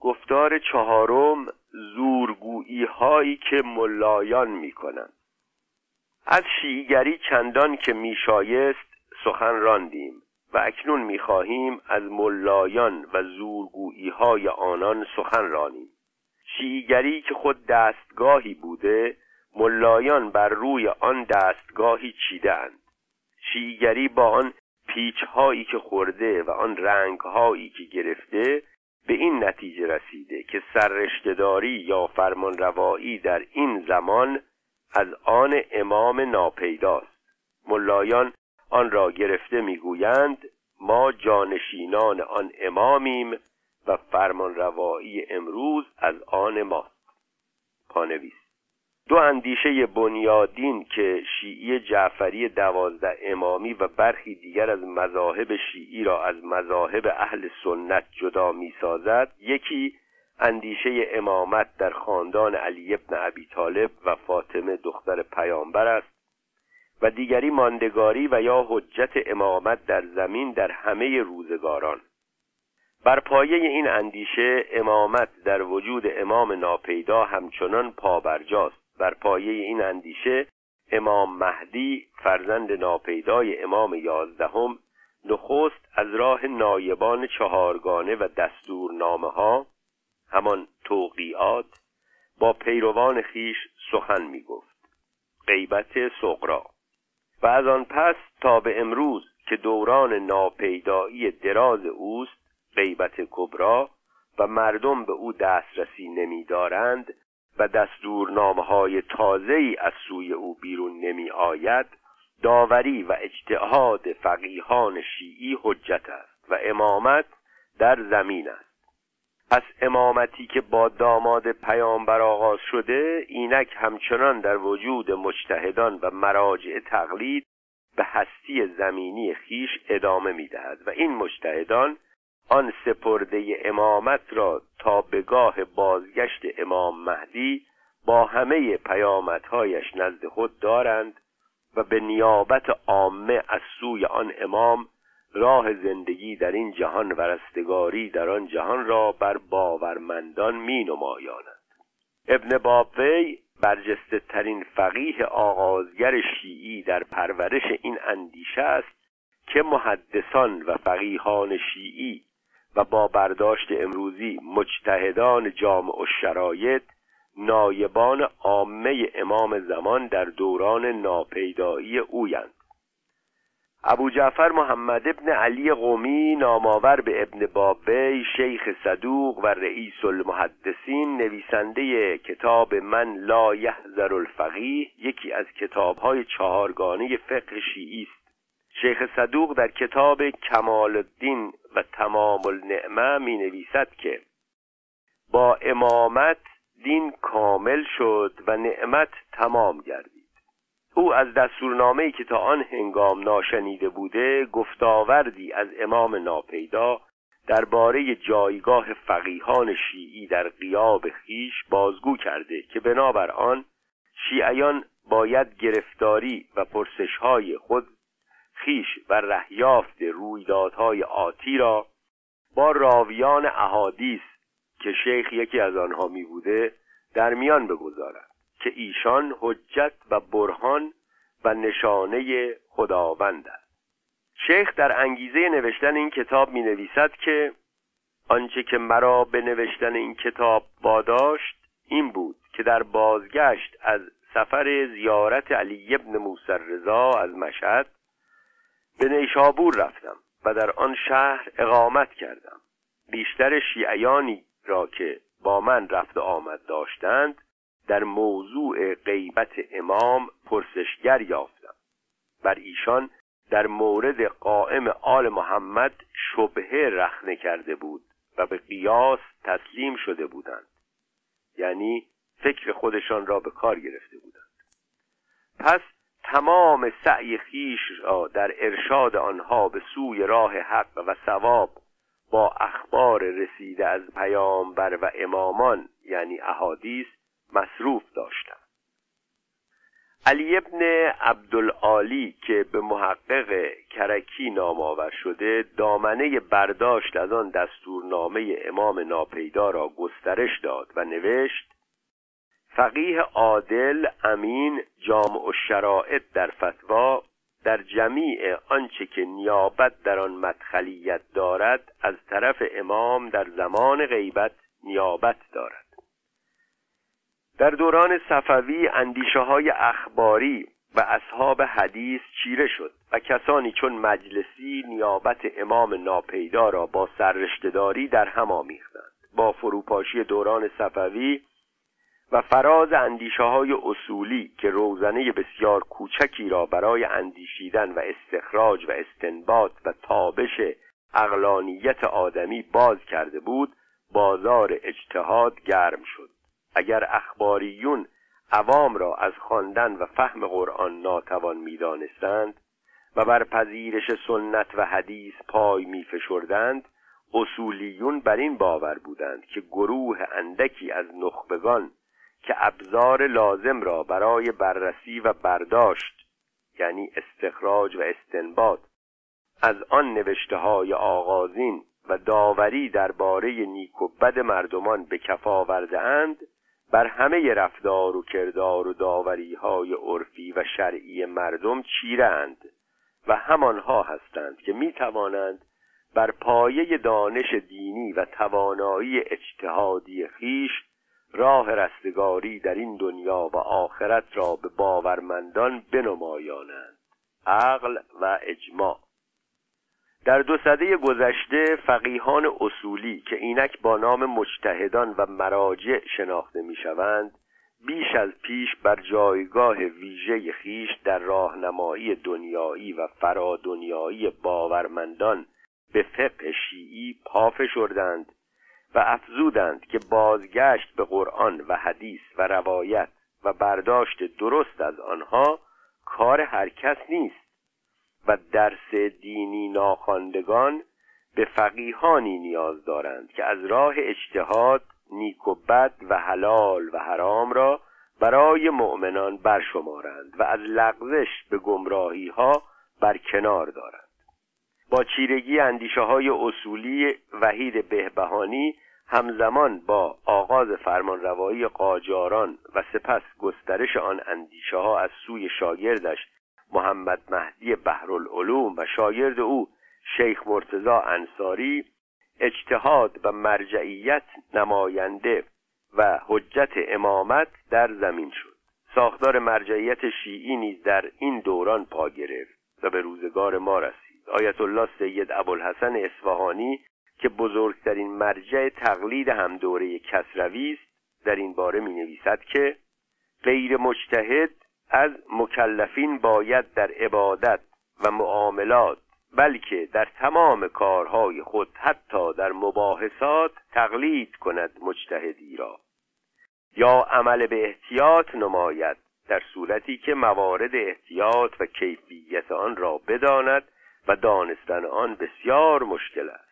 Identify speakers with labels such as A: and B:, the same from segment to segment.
A: گفتار چهارم زورگویی هایی که ملایان می کنند از شیعگری چندان که میشایست سخن راندیم و اکنون می‌خواهیم از ملایان و زورگویی های آنان سخن رانیم. شیعگری که خود دستگاهی بوده ملایان بر روی آن دستگاهی چیدند شیعگری با آن پیچ هایی که خورده و آن رنگ هایی که گرفته به این نتیجه رسیده که سررشتهداری یا فرمانروایی در این زمان از آن امام ناپیداست. ملایان آن را گرفته می‌گویند ما جانشینان آن امامیم و فرمانروایی امروز از آن ماست. پانویس دو اندیشه بنیادین که شیعی جعفری دوازده امامی و برخی دیگر از مذاهب شیعی را از مذاهب اهل سنت جدا می‌سازد یکی اندیشه امامت در خاندان علی ابن ابی طالب و فاطمه دختر پیامبر است و دیگری ماندگاری و یا حجت امامت در زمین در همه روزگاران. بر پایه این اندیشه امامت در وجود امام ناپیدا همچنان پابرجاست. بر پایه این اندیشه امام مهدی فرزند ناپیدای امام یازدهم نخست از راه نایبان چهارگانه و دستورنامه ها همان توقیات با پیروان خیش سخن می گفت غیبت سقرا و از آن پس تا به امروز که دوران ناپیدایی دراز اوست غیبت کبرا و مردم به او دسترسی نمیدارند و دستورنامه های تازه ای از سوی او بیرون نمی آید داوری و اجتهاد فقیهان شیعی حجت است و امامت در زمین است. پس امامتی که با داماد پیامبر آغاز شده اینک همچنان در وجود مجتهدان و مراجع تقلید به هستی زمینی خیش ادامه می‌دهد و این مجتهدان آن سپرده امامت را تا به گاه بازگشت امام مهدی با همه پیامدهایش نزد خود دارند و به نیابت عامه از سوی آن امام راه زندگی در این جهان و رستگاری در آن جهان را بر باورمندان می نمایاند ابن بابوی برجسته ترین فقیه آغازگر شیعی در پرورش این اندیشه است که محدثان و فقیهان شیعی و با برداشت امروزی مجتهدان جامع و شرایط نایبان عامه امام زمان در دوران ناپیدایی اویند. ابو جعفر محمد ابن علی قومی نامآور به ابن بابی شیخ صدوق و رئیس المحدثین نویسنده کتاب من لا یحذر الفقیه یکی از کتابهای چهارگانه فقه شیعی است. شیخ صدوق در کتاب کمال الدین و تمام النعمه می نویسد که با امامت دین کامل شد و نعمت تمام گردید. او از دستورنامه‌ای که تا آن هنگام ناشنیده بوده گفتاوردی از امام ناپیدا درباره جایگاه فقیهان شیعی در قیاب خیش بازگو کرده که بنابر آن شیعیان باید گرفتاری و پرسشهای خود خیش و رهیافت رویدادهای آتی را با راویان احادیث که شیخ یکی از آنها می بوده در میان بگذارد که ایشان حجت و برهان و نشانه خداوند است. شیخ در انگیزه نوشتن این کتاب می نویسد که آنچه که مرا به نوشتن این کتاب واداشت این بود که در بازگشت از سفر زیارت علی ابن موسی رضا از مشهد به نیشابور رفتم و در آن شهر اقامت کردم. بیشتر شیعیانی را که با من رفت آمد داشتند در موضوع غیبت امام پرسشگر یافتم. بر ایشان در مورد قائم آل محمد شبهه رخنه کرده بود و به قیاس تسلیم شده بودند. یعنی فکر خودشان را به کار گرفته بودند. پس تمام سعی خیش را در ارشاد آنها به سوی راه حق و ثواب با اخبار رسیده از پیامبر و امامان یعنی احادیث مصروف داشتم علی ابن عبدالعالی که به محقق کرکی نام آور شده دامنه برداشت از آن دستورنامه امام ناپیدا را گسترش داد و نوشت فقیه عادل امین جامع و شرائط در فتوا در جمیع آنچه که نیابت در آن مدخلیت دارد از طرف امام در زمان غیبت نیابت دارد. در دوران صفوی اندیشه های اخباری و اصحاب حدیث چیره شد و کسانی چون مجلسی نیابت امام ناپیدا را با سررشتهداری در هم آمیختند. با فروپاشی دوران صفوی و فراز اندیشه های اصولی که روزنه بسیار کوچکی را برای اندیشیدن و استخراج و استنباط و تابش اقلانیت آدمی باز کرده بود بازار اجتهاد گرم شد. اگر اخباریون عوام را از خواندن و فهم قرآن ناتوان می‌دانستند و بر پذیرش سنت و حدیث پای میفشردند اصولیون بر این باور بودند که گروه اندکی از نخبگان که ابزار لازم را برای بررسی و برداشت یعنی استخراج و استنباط از آن نوشته های آغازین و داوری درباره نیک و بد مردمان به کف آورده اند بر همه رفتار و کردار و داوری های عرفی و شرعی مردم چیرند و همانها هستند که می توانند بر پایه دانش دینی و توانایی اجتهادی خیش راه رستگاری در این دنیا و آخرت را به باورمندان بنمایانند عقل و اجماع. در دو سده گذشته فقیهان اصولی که اینک با نام مجتهدان و مراجع شناخته می‌شوند بیش از پیش بر جایگاه ویژه خیش در راهنمایی دنیایی و فرادنیایی باورمندان به فقه شیعی پا فشردند و افزودند که بازگشت به قرآن و حدیث و روایت و برداشت درست از آنها کار هر کس نیست و درس دینی ناخواندگان به فقیهانی نیاز دارند که از راه اجتهاد نیک و بد و حلال و حرام را برای مؤمنان برشمارند و از لغزش به گمراهی ها بر کنار دارند. با چیرگی اندیشه های اصولی وحید بهبهانی همزمان با آغاز فرمانروایی قاجاران و سپس گسترش آن اندیشه ها از سوی شاگردش محمد مهدی بحرالعلوم و شاگرد او شیخ مرتزا انصاری اجتهاد و مرجعیت نماینده و حجت امامت در زمین شد. ساختار مرجعیت شیعی نیز در این دوران پا گرفت و به روزگار ما رسید. آیت الله سید ابوالحسن اصفهانی که بزرگترین مرجع تقلید هم دوره کسروی است در این باره می نویسد که غیر مجتهد از مکلفین باید در عبادت و معاملات بلکه در تمام کارهای خود حتی در مباحثات تقلید کند مجتهدی را. یا عمل به احتیاط نماید در صورتی که موارد احتیاط و کیفیت آن را بداند و دانستن آن بسیار مشکل است.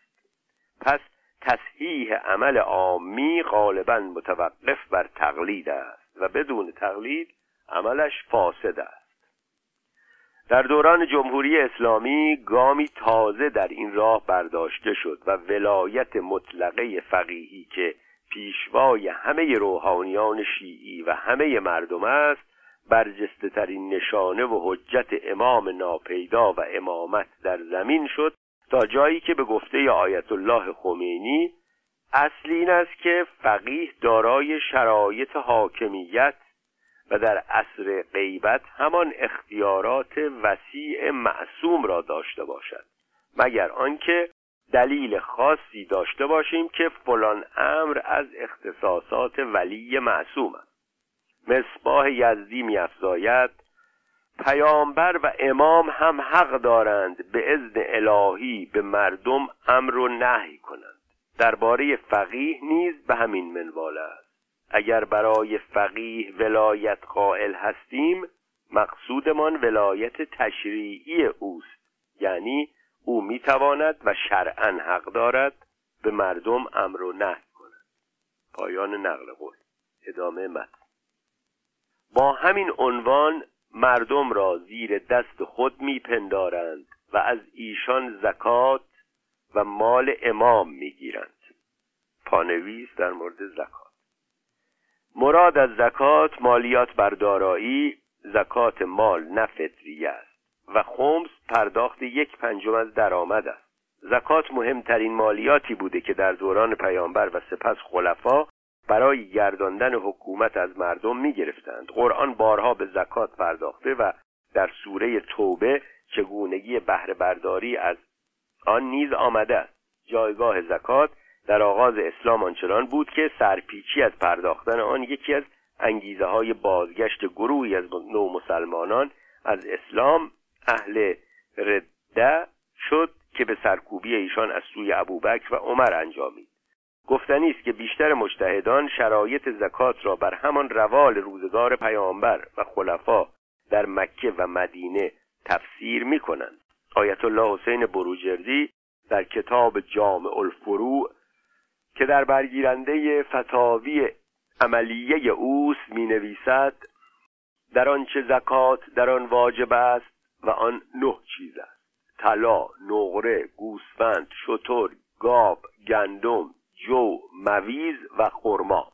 A: پس تصحیح عمل عامی غالبا متوقف بر تقلید است و بدون تقلید عملش فاسد است. در دوران جمهوری اسلامی گامی تازه در این راه برداشته شد و ولایت مطلقه فقیهی که پیشوای همه روحانیان شیعی و همه مردم است برجسته ترین نشانه و حجت امام ناپیدا و امامت در زمین شد تا جایی که به گفته آیت الله خمینی اصل این است که فقیه دارای شرایط حاکمیت و در عصر غیبت همان اختیارات وسیع معصوم را داشته باشد مگر آنکه دلیل خاصی داشته باشیم که فلان امر از اختصاصات ولی معصوم است. مصباح یزدی میافزاید. پیامبر و امام هم حق دارند به اذن الهی به مردم امر و نهی کنند. درباره فقیه نیز به همین منوال است. اگر برای فقیه ولایت قائل هستیم مقصودمان ولایت تشریعی اوست. یعنی او می‌تواند و شرعا حق دارد به مردم امر و نهی کند. پایان نقل قول. ادامه متن. با همین عنوان مردم را زیر دست خود میپندارند و از ایشان زکات و مال امام می‌گیرند. پانویس در مورد زکات. مراد از زکات مالیات بر دارایی زکات مال نه است و خمس پرداخت یک پنجم از درآمد است. زکات مهمترین مالیاتی بوده که در دوران پیامبر و سپس خلفا برای گرداندن حکومت از مردم می گرفتند قرآن بارها به زکات پرداخته و در سوره توبه چگونگی بهره برداری از آن نیز آمده است. جایگاه زکات در آغاز اسلام آنچنان بود که سرپیچی از پرداختن آن یکی از انگیزه های بازگشت گروهی از نو مسلمانان از اسلام اهل رده شد که به سرکوبی ایشان از سوی ابوبکر و عمر انجامید. گفتنی است که بیشتر مجتهدان شرایط زکات را بر همان روال روزگار پیامبر و خلفا در مکه و مدینه تفسیر می کنند آیت الله حسین بروجردی در کتاب جامع الفروع که در برگیرنده فتاوی عملیه اوست می نویسد در آنچه زکات در آن واجب است و آن نه چیز است. طلا نقره گوسفند شتر گاب گندم جو مویز و خرما.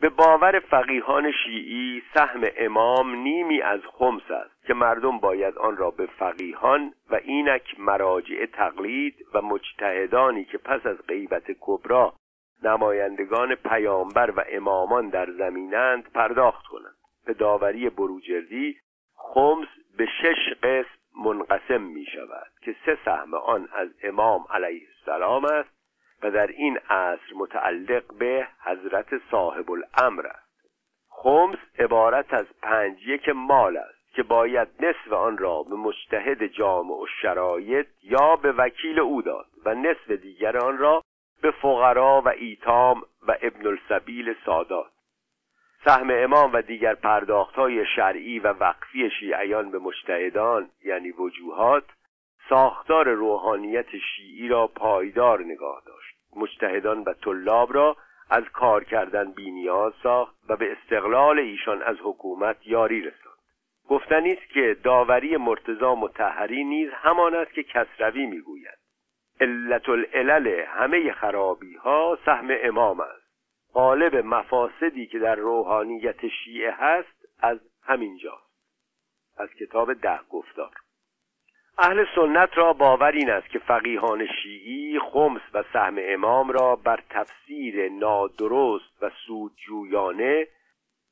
A: به باور فقیهان شیعی سهم امام نیمی از خمس است که مردم باید آن را به فقیهان و اینک مراجع تقلید و مجتهدانی که پس از غیبت کبرا نمایندگان پیامبر و امامان در زمینند پرداخت کنند. به داوری بروجردی خمس به شش قسم منقسم می شود که سه سهم آن از امام علیه السلام است و در این عصر متعلق به حضرت صاحب الامر است. خمس عبارت از پنج یک مال است که باید نصف آن را به مجتهد جامع و شرایط یا به وکیل او داد و نصف دیگر آن را به فقرا و ایتام و ابن السبیل سادات. سهم امام و دیگر های شرعی و وقفی شیعیان به مجتهدان یعنی وجوهات ساختار روحانیت شیعی را پایدار نگاه داشت. مجتهدان و طلاب را از کار کردن بینیاز ساخت و به استقلال ایشان از حکومت یاری رساند. گفتنی است که داوری مرتضا متحری نیز همان است که کسروی می‌گوید. علت العلل همه خرابی ها سهم امام است. قالب مفاسدی که در روحانیت شیعه هست از همینجاست. از کتاب ده گفتار. اهل سنت را باور این است که فقیهان شیعی خمس و سهم امام را بر تفسیر نادرست و سودجویانه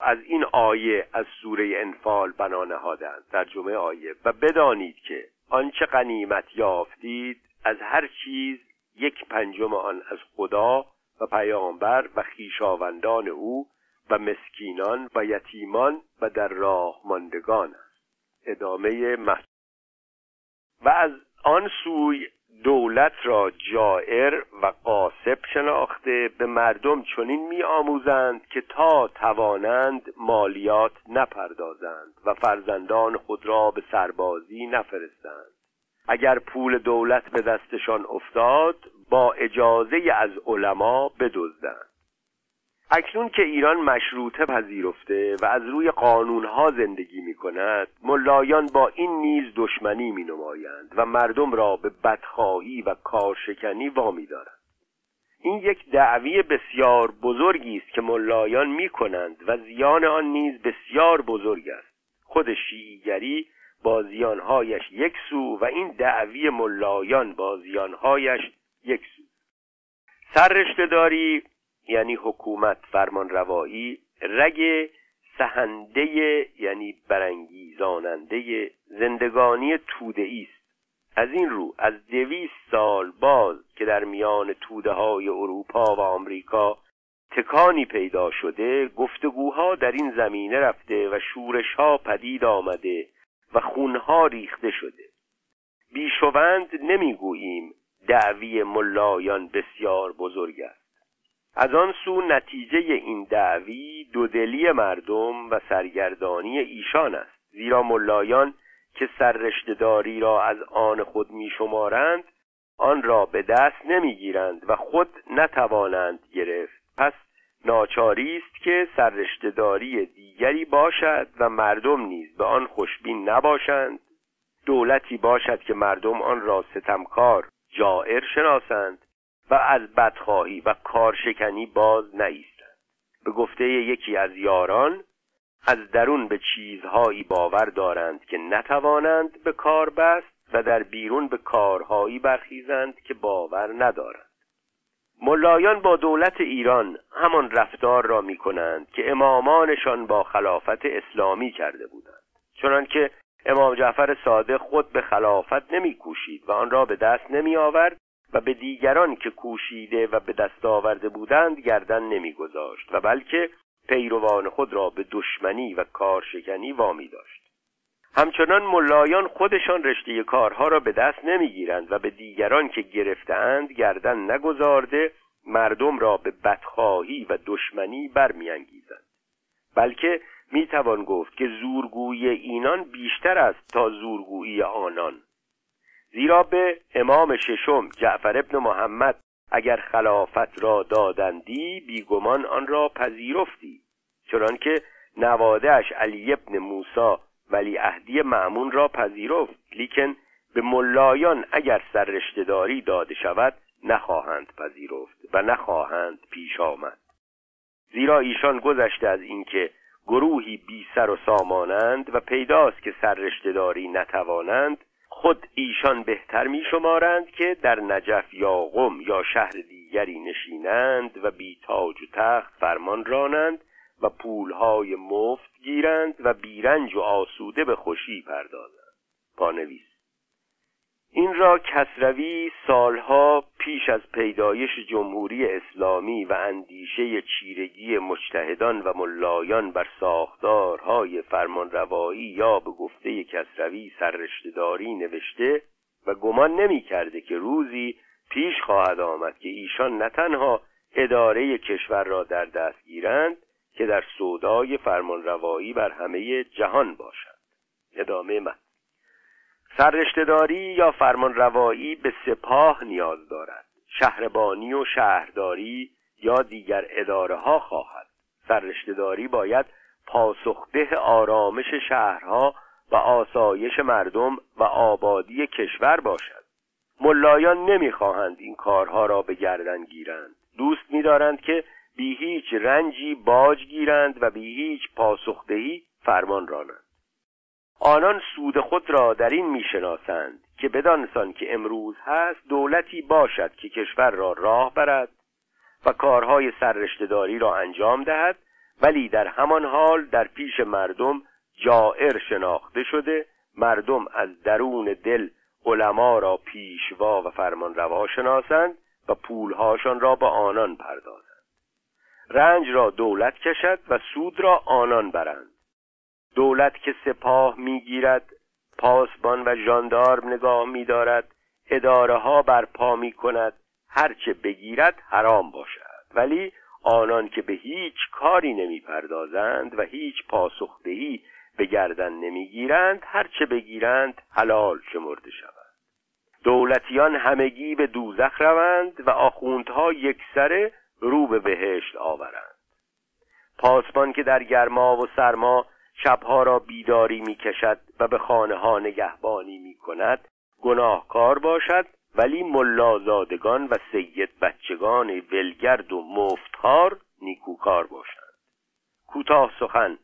A: از این آیه از سوره انفال بنا نهادند. در جمعه آیه. و بدانید که آنچه غنیمت یافتید از هر چیز یک پنجم آن از خدا و پیامبر و خیشاوندان او و مسکینان و یتیمان و در راه ماندگان است. ادامه محض و از آن سوی دولت را جائر و قاسب شناخته به مردم چنین می آموزند که تا توانند مالیات نپردازند و فرزندان خود را به سربازی نفرستند. اگر پول دولت به دستشان افتاد با اجازه از علما بدزدند. اکنون که ایران مشروطه پذیرفته و از روی قانونها زندگی می کند ملایان با این نیز دشمنی می نمایند و مردم را به بدخواهی و کارشکنی وامی دارند این یک دعوی بسیار بزرگی است که ملایان می کنند و زیان آن نیز بسیار بزرگ است. خود شیعیگری با زیانهایش یک سو و این دعوی ملایان با زیانهایش یک سو. سررشته داری یعنی حکومت فرمان روایی رگ سهنده یعنی برانگیزاننده زندگانی توده است. از این رو از دویست سال باز که در میان توده های اروپا و آمریکا تکانی پیدا شده گفتگوها در این زمینه رفته و شورش ها پدید آمده و خونها ریخته شده. بیشوند نمی‌گوییم دعوی ملایان بسیار بزرگ است. از آن سو نتیجه این دعوی دودلی مردم و سرگردانی ایشان است. زیرا ملایان که سررشتهداری را از آن خود میشمارند آن را به دست نمی‌گیرند و خود نتوانند گرفت. پس ناچاری است که سررشتهداری دیگری باشد و مردم نیز به آن خوشبین نباشند. دولتی باشد که مردم آن را ستمکار جائر شناسند. و از بدخواهی و کارشکنی باز نایستند به گفته یکی از یاران از درون به چیزهایی باور دارند که نتوانند به کار بست و در بیرون به کارهایی برخیزند که باور ندارند. ملایان با دولت ایران همان رفتار را می کنند که امامانشان با خلافت اسلامی کرده بودند. چنانکه امام جعفر صادق خود به خلافت نمی کوشید و آن را به دست نمی آورد و به دیگران که کوشیده و به دست آورده بودند گردن نمیگذاشت و بلکه پیروان خود را به دشمنی و کارشکنی وامی داشت. همچنان ملایان خودشان رشته کارها را به دست نمی‌گیرند و به دیگران که گرفتهاند گردن نگذارده مردم را به بدخواهی و دشمنی برمیانگیزند. بلکه می‌توان گفت که زورگویی اینان بیشتر است تا زورگویی آنان. زیرا به امام ششم جعفر ابن محمد اگر خلافت را دادندی بیگمان آن را پذیرفتی. چنانکه نوادهش علی ابن موسا ولی اهدی معمون را پذیرفت. لیکن به ملایان اگر سررشتهداری داده شود نخواهند پذیرفت و نخواهند پیش آمد. زیرا ایشان گذشته از اینکه گروهی بی سر و سامانند و پیداست که سررشتهداری نتوانند خود ایشان بهتر می شمارند که در نجف یا قم یا شهر دیگری نشینند و بی تاج و تخت فرمان رانند و پولهای مفت گیرند و بیرنج و آسوده به خوشی پردازند. پانویس این را کسروی سالها پیش از پیدایش جمهوری اسلامی و اندیشه چیرگی مجتهدان و ملایان بر ساختارهای فرمانروایی یا به گفته کسروی سررشتهداری نوشته و گمان نمی کرده که روزی پیش خواهد آمد که ایشان نه تنها اداره کشور را در دست گیرند که در سودای فرمانروایی بر همه جهان باشند. ادامه من سررشتهداری یا فرمان روایی به سپاه نیاز دارد. شهربانی و شهرداری یا دیگر اداره ها خواهد. سررشتهداری باید پاسخده آرامش شهرها و آسایش مردم و آبادی کشور باشد. ملایان نمی‌خواهند این کارها را به گردن گیرند. دوست می‌دارند که بی هیچ رنجی باج گیرند و بی هیچ پاسخدهی فرمان رانند. آنان سود خود را در این می‌شناسند که بدانسان که امروز هست دولتی باشد که کشور را راه برد و کارهای سررشتهداری را انجام دهد ولی در همان حال در پیش مردم جائر شناخته شده مردم از درون دل علما را پیشوا و فرمانروا شناسند و پولهاشان را به آنان پردازند. رنج را دولت کشد و سود را آنان برند. دولت که سپاه می‌گیرد پاسبان و ژاندارم نگاه میدارد اداره ها برپا می کند هرچه بگیرد حرام باشد. ولی آنان که به هیچ کاری نمی‌پردازند و هیچ پاسخدهی به گردن نمی‌گیرند هرچه بگیرند حلال شمرده شود دولتیان همگی به دوزخ روند و آخوندها یکسره رو به بهشت آورند. پاسبان که در گرما و سرما شبها را بیداری می کشد و به خانه ها نگهبانی می کند گناهکار باشد. ولی ملازادگان و سید بچگان ولگرد و مفتخار نیکوکار باشند. کوتاه سخن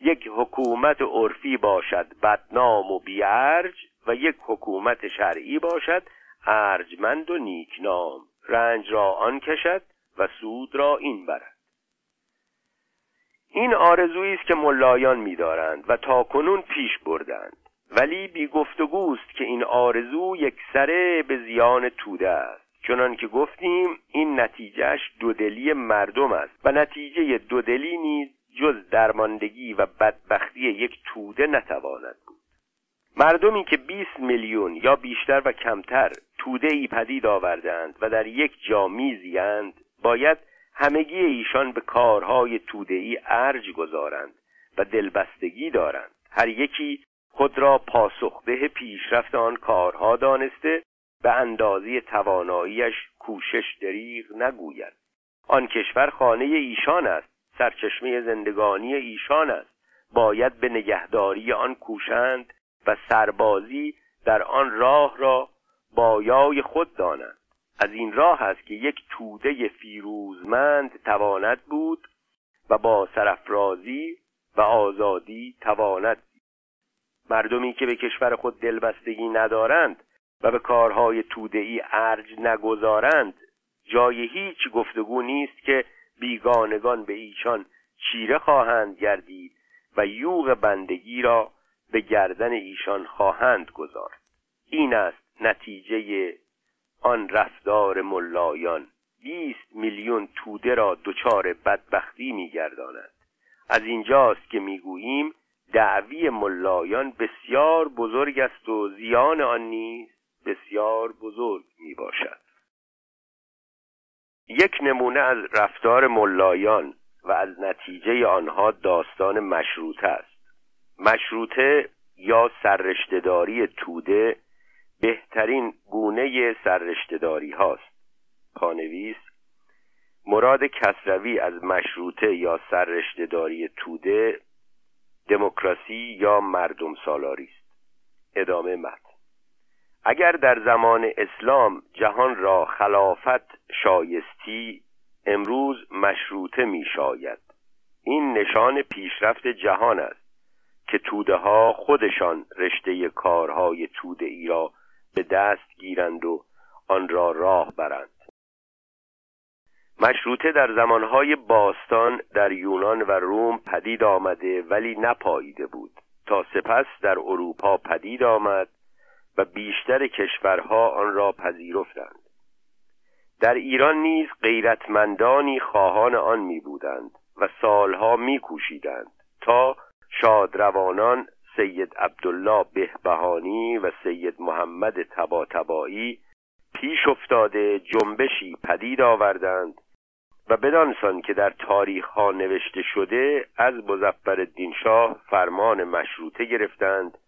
A: یک حکومت عرفی باشد بدنام و بیارج و یک حکومت شرعی باشد ارجمند و نیکنام. رنج را آن کشد و سود را این برد. این آرزویی است که ملایان می‌دارند و تا کنون پیش بردند. ولی بی گفتگوست که این آرزو یک سره به زیان توده است. چنان که گفتیم این نتیجهش دودلی مردم است و نتیجه دودلی نیز جز درماندگی و بدبختی یک توده نتواند بود. مردمی که 20 میلیون یا بیشتر و کمتر توده ای پدید آوردند و در یک جا میزیند باید همگی ایشان به کارهای تودهی ارج گذارند و دلبستگی دارند. هر یکی خود را پاسخده پیشرفت آن کارها دانسته به اندازه تواناییش کوشش دریغ نگوید. آن کشور خانه ایشان است سرچشمه زندگانی ایشان است. باید به نگهداری آن کوشند و سربازی در آن راه را بایای خود دانند. از این راه است که یک توده فیروزمند تواند بود و با سرفرازی و آزادی تواند. مردمی که به کشور خود دلبستگی ندارند و به کارهای تودهای ارج نگذارند جای هیچ گفتگو نیست که بیگانگان به ایشان چیره خواهند گردید و یوغ بندگی را به گردن ایشان خواهند گذارد. این است نتیجه آن رفتار ملایان بیست میلیون توده را دچار بدبختی میگرداند. از اینجاست که می‌گوییم دعوی ملایان بسیار بزرگ است و زیان آن نیز بسیار بزرگ می باشد یک نمونه از رفتار ملایان و از نتیجه آنها داستان مشروطه است. مشروطه یا سررشتهداری توده بهترین گونه سررشتهداری هاست. پانویس مراد کسروی از مشروطه یا سررشتهداری توده دموکراسی یا مردم سالاری است. ادامه متن اگر در زمان اسلام جهان را خلافت شایستی امروز مشروطه می شاید این نشان پیشرفت جهان است که توده ها خودشان رشته کارهای توده ای را به دست گیرند و آن را راه برند. مشروطه در زمانهای باستان در یونان و روم پدید آمده ولی نپاییده بود تا سپس در اروپا پدید آمد و بیشتر کشورها آن را پذیرفتند. در ایران نیز غیرتمندانی خواهان آن می بودند و سالها می کوشیدند تا شادروانان سید عبدالله بهبهانی و سید محمد تباتبایی پیش افتاده جنبشی پدید آوردند و بدانسان که در تاریخ ها نوشته شده از مزفر شاه فرمان مشروطه گرفتند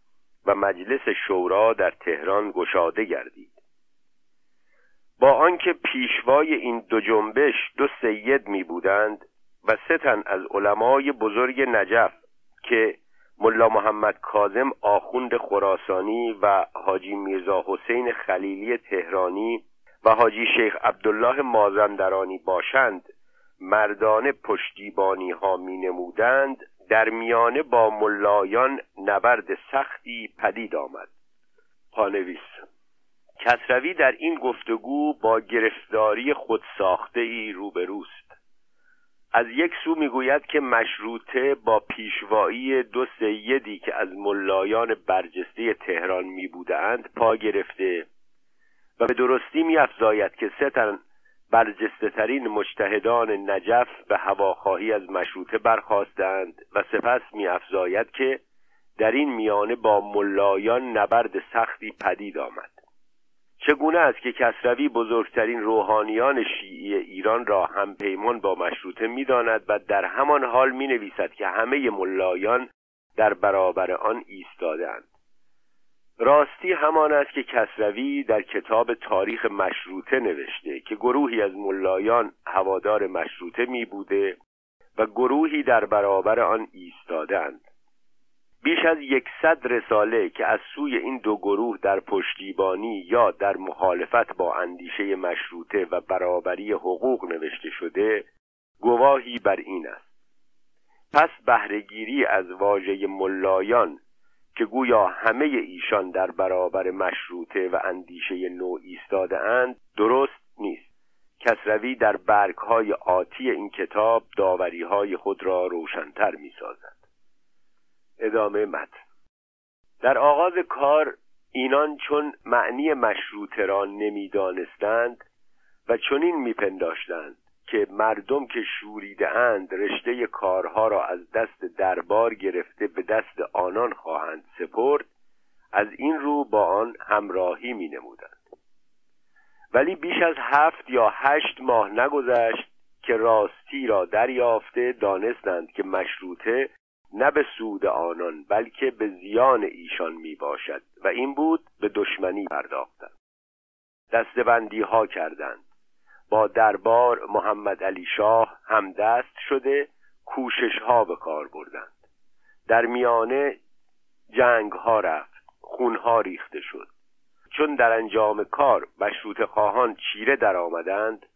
A: و مجلس شورا در تهران گشاده گردید. با آنکه پیشوای این دو جنبش دو سید می بودند و سه تن از علمای بزرگ نجف که ملا محمد کازم آخوند خراسانی و حاجی میرزا حسین خلیلی تهرانی و حاجی شیخ عبدالله مازندرانی باشند مردانه پشتیبانی ها می نمودند در میانه با ملایان نبرد سختی پدید آمد. پانویس کسروی در این گفتگو با گرفتاری خود ساخته ای روبروست. از یک سو می‌گوید که مشروطه با پیشوایی دو سیدی که از ملایان برجسته تهران می بودند پا گرفته و به درستی میافزاید که سه تن برجسته ترین مجتهدان نجف به هواخواهی از مشروطه برخواستند و سپس میافزاید که در این میانه با ملایان نبرد سختی پدید آمد. چگونه است که کسروی بزرگترین روحانیان شیعی ایران را هم پیمان با مشروطه می‌داند و در همان حال می نویسد که همه ملایان در برابر آن ایستادند راستی همان است که کسروی در کتاب تاریخ مشروطه نوشته که گروهی از ملایان هوادار مشروطه می بوده و گروهی در برابر آن ایستادند بیش از یکصد رساله که از سوی این دو گروه در پشتیبانی یا در مخالفت با اندیشه مشروطه و برابری حقوق نوشته شده گواهی بر این است. پس بهرهگیری از واژه ملایان که گویا همه ایشان در برابر مشروطه و اندیشه نو ایستاده اند درست نیست. کسروی در برگ های آتی این کتاب داوری های خود را روشنتر می سازد ادامه متن در آغاز کار اینان چون معنی مشروطه را نمی‌دانستند و چنین میپنداشتند که مردم که شوریده اند رشته کارها را از دست دربار گرفته به دست آنان خواهند سپرد از این رو با آن همراهی می نمودند ولی بیش از هفت یا هشت ماه نگذشت که راستی را دریافته دانستند که مشروطه نه به سود آنان بلکه به زیان ایشان می باشد و این بود به دشمنی پرداختند. دستبندی ها کردند. با دربار محمد علی شاه همدست شده کوشش ها به کار بردند. در میانه جنگ ها رفت خون ها ریخته شد. چون در انجام کار مشروط خواهان چیره در آمدند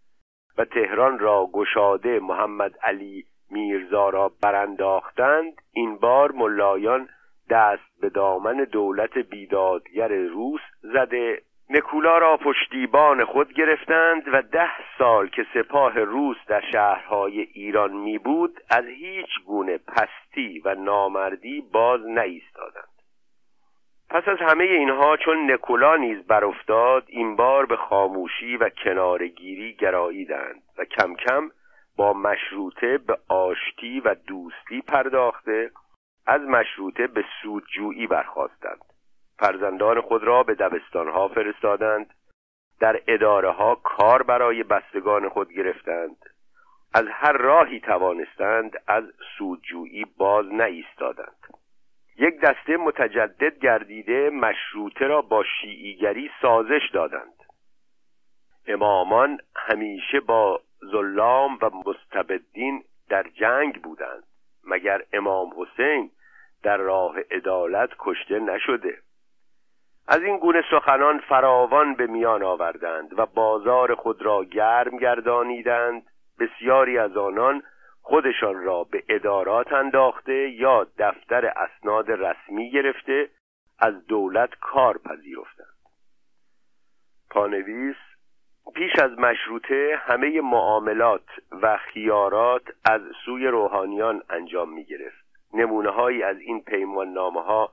A: و تهران را گشاده محمد علی میرزا را برانداختند این بار ملایان دست به دامن دولت بیدادگر روس زده. نکولا را پشتیبان خود گرفتند و ده سال که سپاه روس در شهرهای ایران می بود از هیچ گونه پستی و نامردی باز نایستادند پس از همه اینها چون نکولا نیز برافتاد این بار به خاموشی و کنارگیری گراییدند و کم کم با مشروطه به آشتی و دوستی پرداخته از مشروطه به سودجویی برخواستند. فرزندان خود را به دبستانها فرستادند. در اداره ها کار برای بستگان خود گرفتند. از هر راهی توانستند از سودجویی باز نایستادند. یک دسته متجدد گردیده مشروطه را با شیعیگری سازش دادند. امامان همیشه با ظلام و مستبدین در جنگ بودند مگر امام حسین در راه عدالت کشته نشده. از این گونه سخنان فراوان به میان آوردند و بازار خود را گرم گردانیدند. بسیاری از آنان خودشان را به ادارات انداخته یا دفتر اسناد رسمی گرفته از دولت کار پذیرفتند پانویس پیش از مشروطه همه معاملات و خیارات از سوی روحانیان انجام می گرفت نمونه هایی از این پیمان نامه ها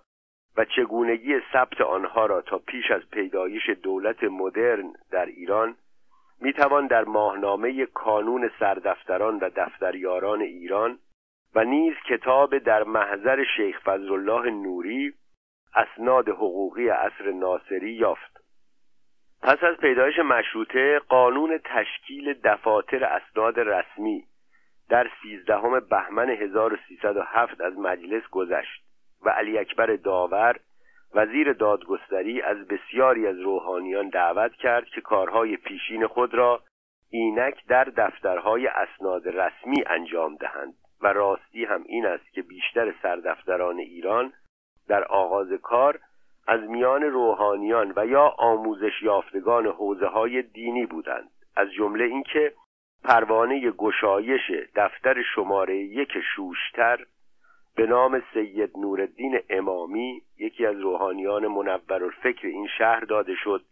A: و چگونگی ثبت آنها را تا پیش از پیدایش دولت مدرن در ایران می توان در ماهنامه کانون سردفتران و دفتریاران ایران و نیز کتاب در محضر شیخ فضلالله نوری اسناد حقوقی عصر ناصری یافت. پس از پیدایش مشروطه قانون تشکیل دفاتر اسناد رسمی در سیزدهم بهمن 1307 از مجلس گذشت و علی اکبر داور وزیر دادگستری از بسیاری از روحانیان دعوت کرد که کارهای پیشین خود را اینک در دفترهای اسناد رسمی انجام دهند و راستی هم این است که بیشتر سردفتران ایران در آغاز کار از میان روحانیان و یا آموزش یافتگان حوزه های دینی بودند. از جمله اینکه پروانه گشایش دفتر شماره یک شوشتر به نام سید نورالدین امامی یکی از روحانیان منورالفکر این شهر داده شد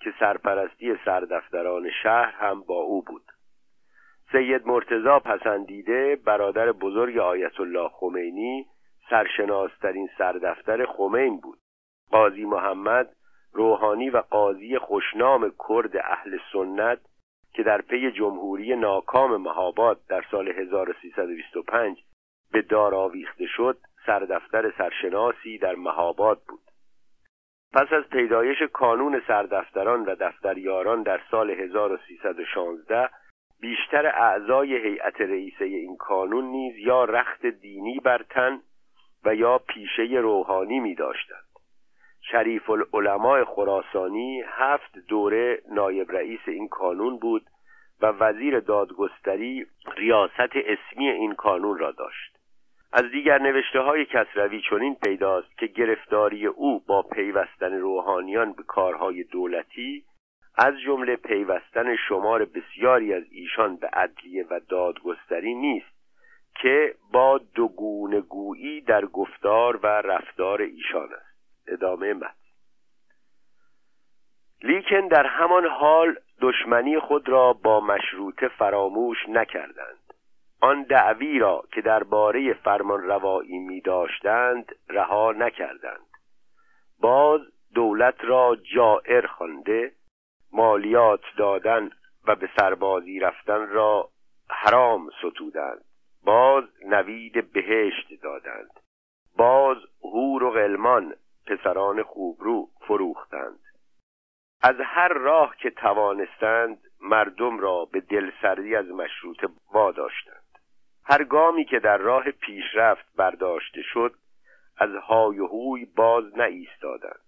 A: که سرپرستی سردفتران شهر هم با او بود. سید مرتزا پسندیده برادر بزرگ آیت الله خمینی سرشناسترین سردفتر خمین بود. قاضی محمد روحانی و قاضی خوشنام کرد اهل سنت که در پی جمهوری ناکام مهاباد در سال 1325 به دار آویخته شد سردفتر سرشناسی در مهاباد بود. پس از پیدایش کانون سردفتران و دفتریاران در سال 1316 بیشتر اعضای هیئت رئیسه این کانون نیز یا رخت دینی بر تن و یا پیشه روحانی می داشتند شریف العلماء خراسانی هفت دوره نایب رئیس این کانون بود و وزیر دادگستری ریاست اسمی این کانون را داشت. از دیگر نوشته های کسروی چنین پیداست که گرفتاری او با پیوستن روحانیان به کارهای دولتی از جمله پیوستن شمار بسیاری از ایشان به عدلیه و دادگستری نیست که با دوگونه گویی در گفتار و رفتار ایشان است. ادامه مد لیکن در همان حال دشمنی خود را با مشروطه فراموش نکردند. آن دعوی را که درباره فرمان روایی می داشتند رها نکردند. باز دولت را جائر خوانده مالیات دادن و به سربازی رفتن را حرام ستودند. باز نوید بهشت دادند. باز هور و غلمان پسران خوبرو فروختند. از هر راه که توانستند مردم را به دلسردی از مشروطه واداشتند. هر گامی که در راه پیشرفت برداشته شد از های و هوی باز نایستادند.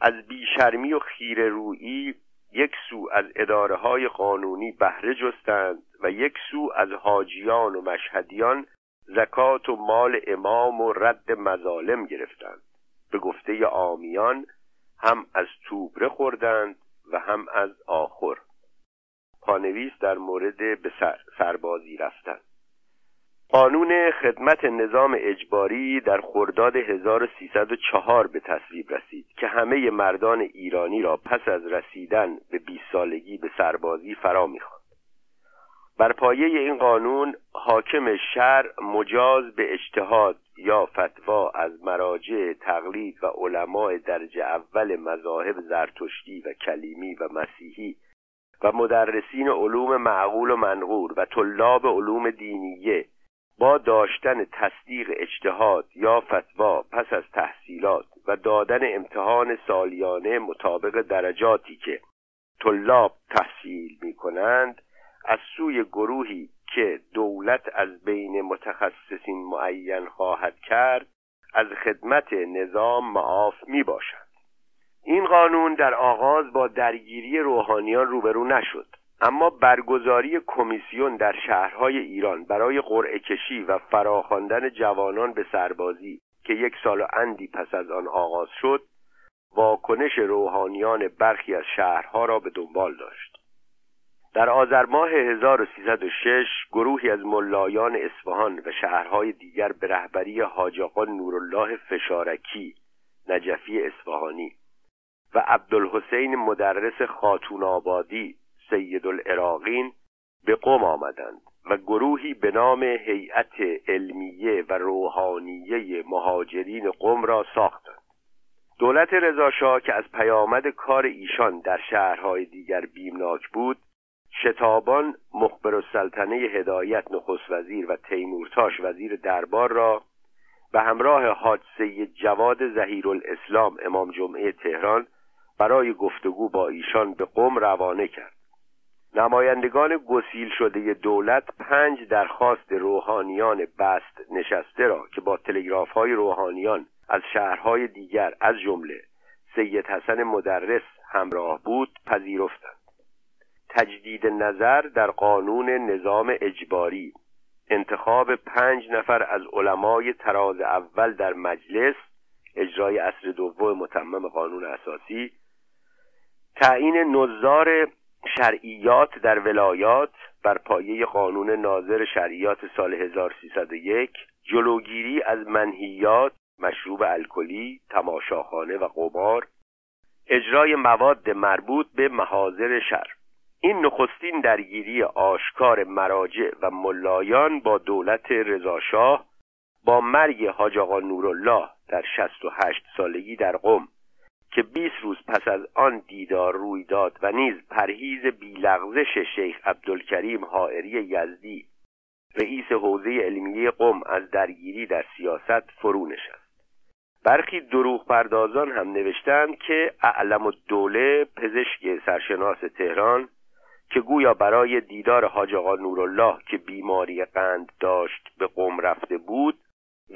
A: از بیشرمی و خیر رویی یک سو از اداره های قانونی بهره جستند و یک سو از حاجیان و مشهدیان زکات و مال امام و رد مظالم گرفتند. به گفته آمیان هم از توبره خوردند و هم از آخر پانویس در مورد به سربازی رفتن. قانون خدمت نظام اجباری در خرداد 1304 به تصویب رسید که همه مردان ایرانی را پس از رسیدن به 20 سالگی به سربازی فرا می‌خواند. بر پایه این قانون حاکم شهر مجاز به اجتهاد یا فتوا از مراجع تقلید و علماء درجه اول مذاهب زرتشتی و کلیمی و مسیحی و مدرسین علوم معقول و منقور و طلاب علوم دینیه با داشتن تصدیق اجتهاد یا فتوا پس از تحصیلات و دادن امتحان سالیانه مطابق درجاتی که طلاب تحصیل می کنند از سوی گروهی که دولت از بین متخصصین معین خواهد کرد از خدمت نظام معاف می باشد این قانون در آغاز با درگیری روحانیان روبرو نشد اما برگزاری کمیسیون در شهرهای ایران برای قرعه کشی و فراخواندن جوانان به سربازی که یک سال و اندی پس از آن آغاز شد واکنش روحانیان برخی از شهرها را به دنبال داشت. در آذر ماه 1306 گروهی از ملایان اصفهان و شهرهای دیگر به رهبری حاج آقا نورالله فشارکی نجفی اصفهانی و عبدالحسین مدرس خاتون آبادی سید العراقین به قم آمدند و گروهی به نام هیئت علمیه و روحانیه مهاجرین قم را ساختند. دولت رضاشاه که از پیامد کار ایشان در شهرهای دیگر بیمناک بود شتابان مخبر السلطنه هدایت نخست وزیر و تیمورتاش وزیر دربار را به همراه سید جواد زهیر الاسلام امام جمعه تهران برای گفتگو با ایشان به قم روانه کرد. نمایندگان گسیل شده دولت پنج درخواست روحانیان بست نشسته را که با تلگراف های روحانیان از شهرهای دیگر از جمله سید حسن مدرس همراه بود پذیرفتند. تجدید نظر در قانون نظام اجباری. انتخاب پنج نفر از علمای تراز اول در مجلس اجرای اصر دوم متمم قانون اساسی. تعیین نظار شرعیات در ولایات بر پایه قانون ناظر شرعیات سال 1301 جلوگیری از منهیات مشروب الکلی تماشاخانه و قمار اجرای مواد مربوط به محاضر شر. این نخستین درگیری آشکار مراجع و ملایان با دولت رضاشاه با مرگ حاج آقا نورالله در 68 سالگی در قم که 20 روز پس از آن دیدار روی داد و نیز پرهیز بیلغزش شیخ عبدالکریم حائری یزدی رئیس حوزه علمیه قم از درگیری در سیاست فرو نشست. برخی دروغ پردازان هم نوشتند که اعلم الدوله پزشک سرشناس تهران که گویا برای دیدار حاج آقا نورالله که بیماری قند داشت به قم رفته بود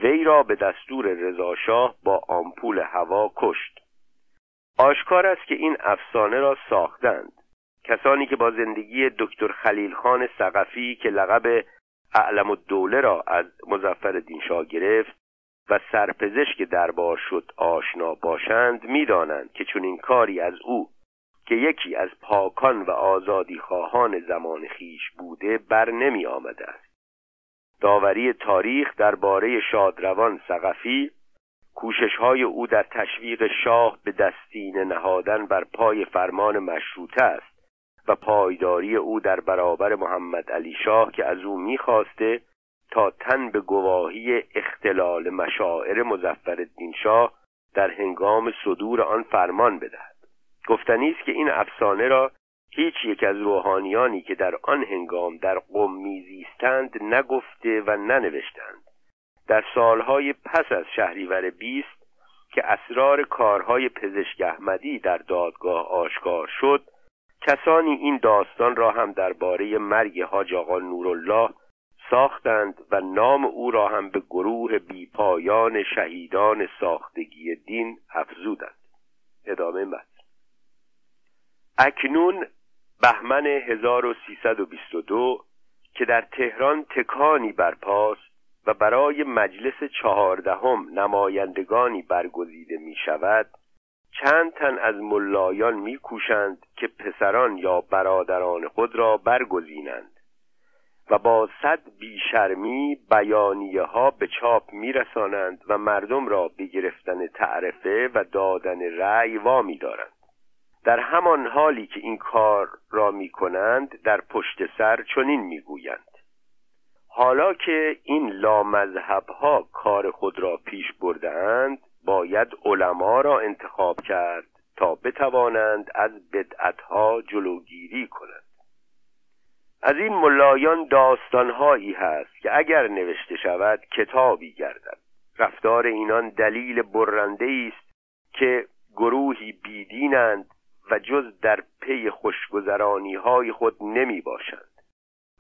A: وی را به دستور رضاشاه با آمپول هوا کشت. آشکار است که این افسانه را ساختند. کسانی که با زندگی دکتر خلیل خان سقفی که لقب اعلم الدوله را از مزفر شاه گرفت و سرپزشک دربار شد آشنا باشند می‌دانند که چون این کاری از او که یکی از پاکان و آزادی خواهان زمان خیش بوده بر نمی آمده است. داوری تاریخ درباره شادروان سقفی کوشش های او در تشویق شاه به دستین نهادن بر پای فرمان مشروطه است و پایداری او در برابر محمد علی شاه که از او می‌خواسته تا تن به گواهی اختلال مشاعر مزفر شاه در هنگام صدور آن فرمان بدهد. گفتنی است که این افسانه را هیچ یک از روحانیانی که در آن هنگام در قم میزیستند نگفته و ننوشتند. در سالهای پس از شهریور بیست که اسرار کارهای پزشک احمدی در دادگاه آشکار شد کسانی این داستان را هم درباره مرگ حاج آقا نورالله ساختند و نام او را هم به گروه بیپایان شهیدان ساختگی دین افزودند. ادامه مد اکنون بهمن 1322 که در تهران تکانی برپاست و برای مجلس چهاردهم نمایندگانی برگزیده می شود چند تن از ملایان میکوشند که پسران یا برادران خود را برگزینند و با صد بیشرمی بیانیه ها به چاپ میرسانند و مردم را به گرفتن تعرفه و دادن رأی وامی دارند در همان حالی که این کار را می کنند در پشت سر چنین می‌گویند. حالا که این لامذهب ها کار خود را پیش بردهاند باید علما را انتخاب کرد تا بتوانند از بدعتها جلوگیری کنند. از این ملایان داستانهایی هست که اگر نوشته شود کتابی گردد. رفتار اینان دلیل برنده است که گروهی بیدینند و جز در پی خوشگذرانی های خود نمی باشند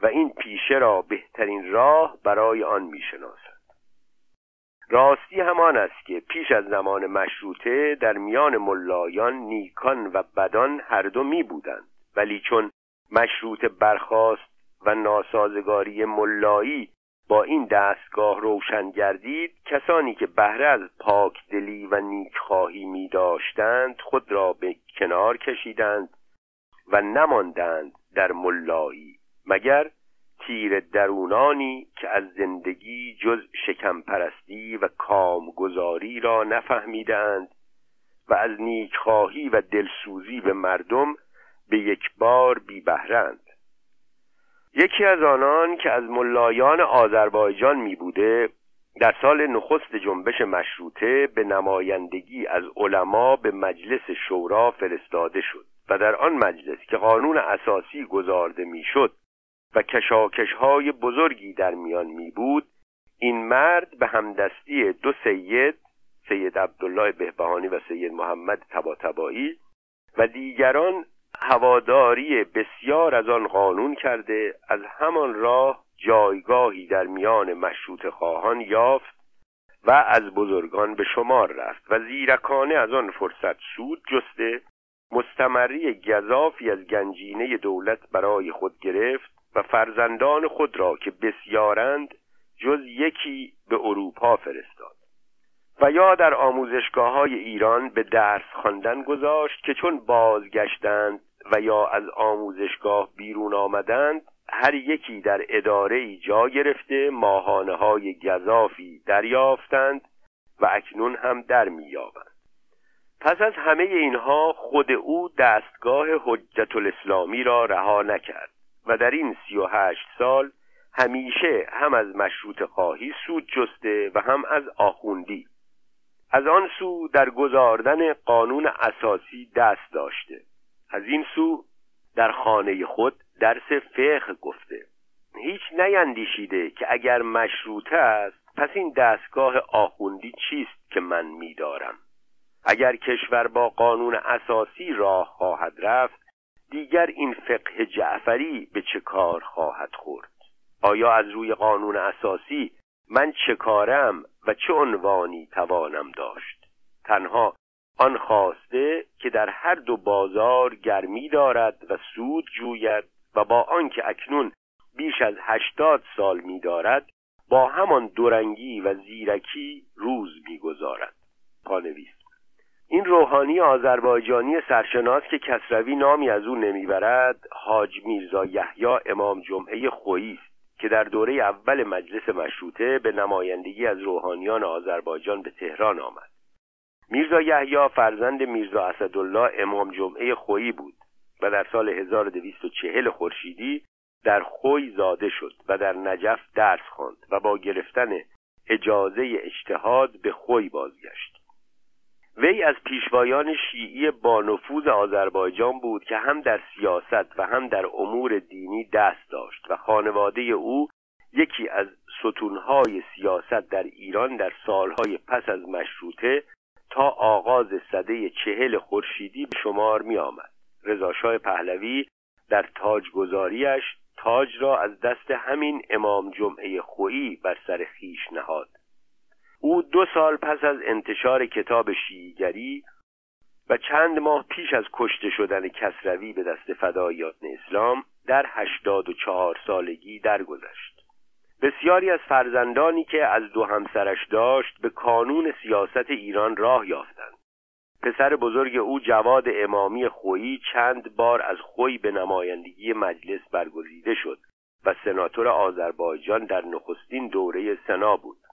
A: و این پیشه را بهترین راه برای آن می راستی همان است که پیش از زمان مشروطه در میان ملایان نیکان و بدان هر دو می بودند ولی چون مشروط برخاست و ناسازگاری ملایی با این دستگاه روشن گردید کسانی که بهره از پاک دلی و نیکخواهی می داشتند خود را به کنار کشیدند و نماندند در ملایی مگر تیر درونانی که از زندگی جز شکم پرستی و کامگذاری را نفهمیدند و از نیکخواهی و دلسوزی به مردم به یک بار بی بهرند. یکی از آنان که از ملایان آذربایجان می بوده در سال نخست جنبش مشروطه به نمایندگی از علما به مجلس شورا فرستاده شد و در آن مجلس که قانون اساسی گذارده می‌شد و کشاکش های بزرگی در میان می بود این مرد به همدستی دو سید سید عبدالله بهبهانی و سید محمد تباتبایی و دیگران هواداری بسیار از آن قانون کرده از همان راه جایگاهی در میان مشروط خواهان یافت و از بزرگان به شمار رفت و زیرکانه از آن فرصت سود جسته مستمری گذافی از گنجینه دولت برای خود گرفت و فرزندان خود را که بسیارند جز یکی به اروپا فرستاد. و یا در آموزشگاه های ایران به درس خواندن گذاشت که چون بازگشتند و یا از آموزشگاه بیرون آمدند هر یکی در اداره ای جا گرفته ماهانه های گذافی دریافتند و اکنون هم در میابند پس از همه اینها خود او دستگاه حجت الاسلامی را رها نکرد و در این سی و هشت سال همیشه هم از مشروط خواهی سود جسته و هم از آخوندی. از آن سو در گذاردن قانون اساسی دست داشته. از این سو در خانه خود درس فقه گفته. هیچ نیندیشیده که اگر مشروطه است پس این دستگاه آخوندی چیست که من میدارم؟ اگر کشور با قانون اساسی راه خواهد رفت دیگر این فقه جعفری به چه کار خواهد خورد؟ آیا از روی قانون اساسی من چه کارم و چه عنوانی توانم داشت؟ تنها آن خواسته که در هر دو بازار گرمی دارد و سود جوید و با آنکه اکنون بیش از هشتاد سال می دارد با همان دورنگی و زیرکی روز می‌گذارد پانویس. این روحانی آذربایجانی سرشناس که کسروی نامی از او نمی‌برد حاج میرزا یحیی امام جمعه خویی است. که در دوره اول مجلس مشروطه به نمایندگی از روحانیان آذربایجان به تهران آمد. میرزا یحیی فرزند میرزا اسدالله امام جمعه خویی بود و در سال 1240 خورشیدی در خوی زاده شد و در نجف درس خواند و با گرفتن اجازه اجتهاد به خوی بازگشت. وی از پیشوایان شیعی با نفوذ آذربایجان بود که هم در سیاست و هم در امور دینی دست داشت و خانواده او یکی از ستونهای سیاست در ایران در سالهای پس از مشروطه تا آغاز صده چهل خورشیدی به شمار می آمد رضاشاه پهلوی در تاجگذاریش تاج را از دست همین امام جمعه خویی بر سر خیش نهاد. او دو سال پس از انتشار کتاب شیعیگری و چند ماه پیش از کشته شدن کسروی به دست فدایان اسلام در هشتاد و چهار سالگی درگذشت. بسیاری از فرزندانی که از دو همسرش داشت به کانون سیاست ایران راه یافتند. پسر بزرگ او جواد امامی خویی چند بار از خوی به نمایندگی مجلس برگزیده شد و سناتور آذربایجان در نخستین دوره سنا بود.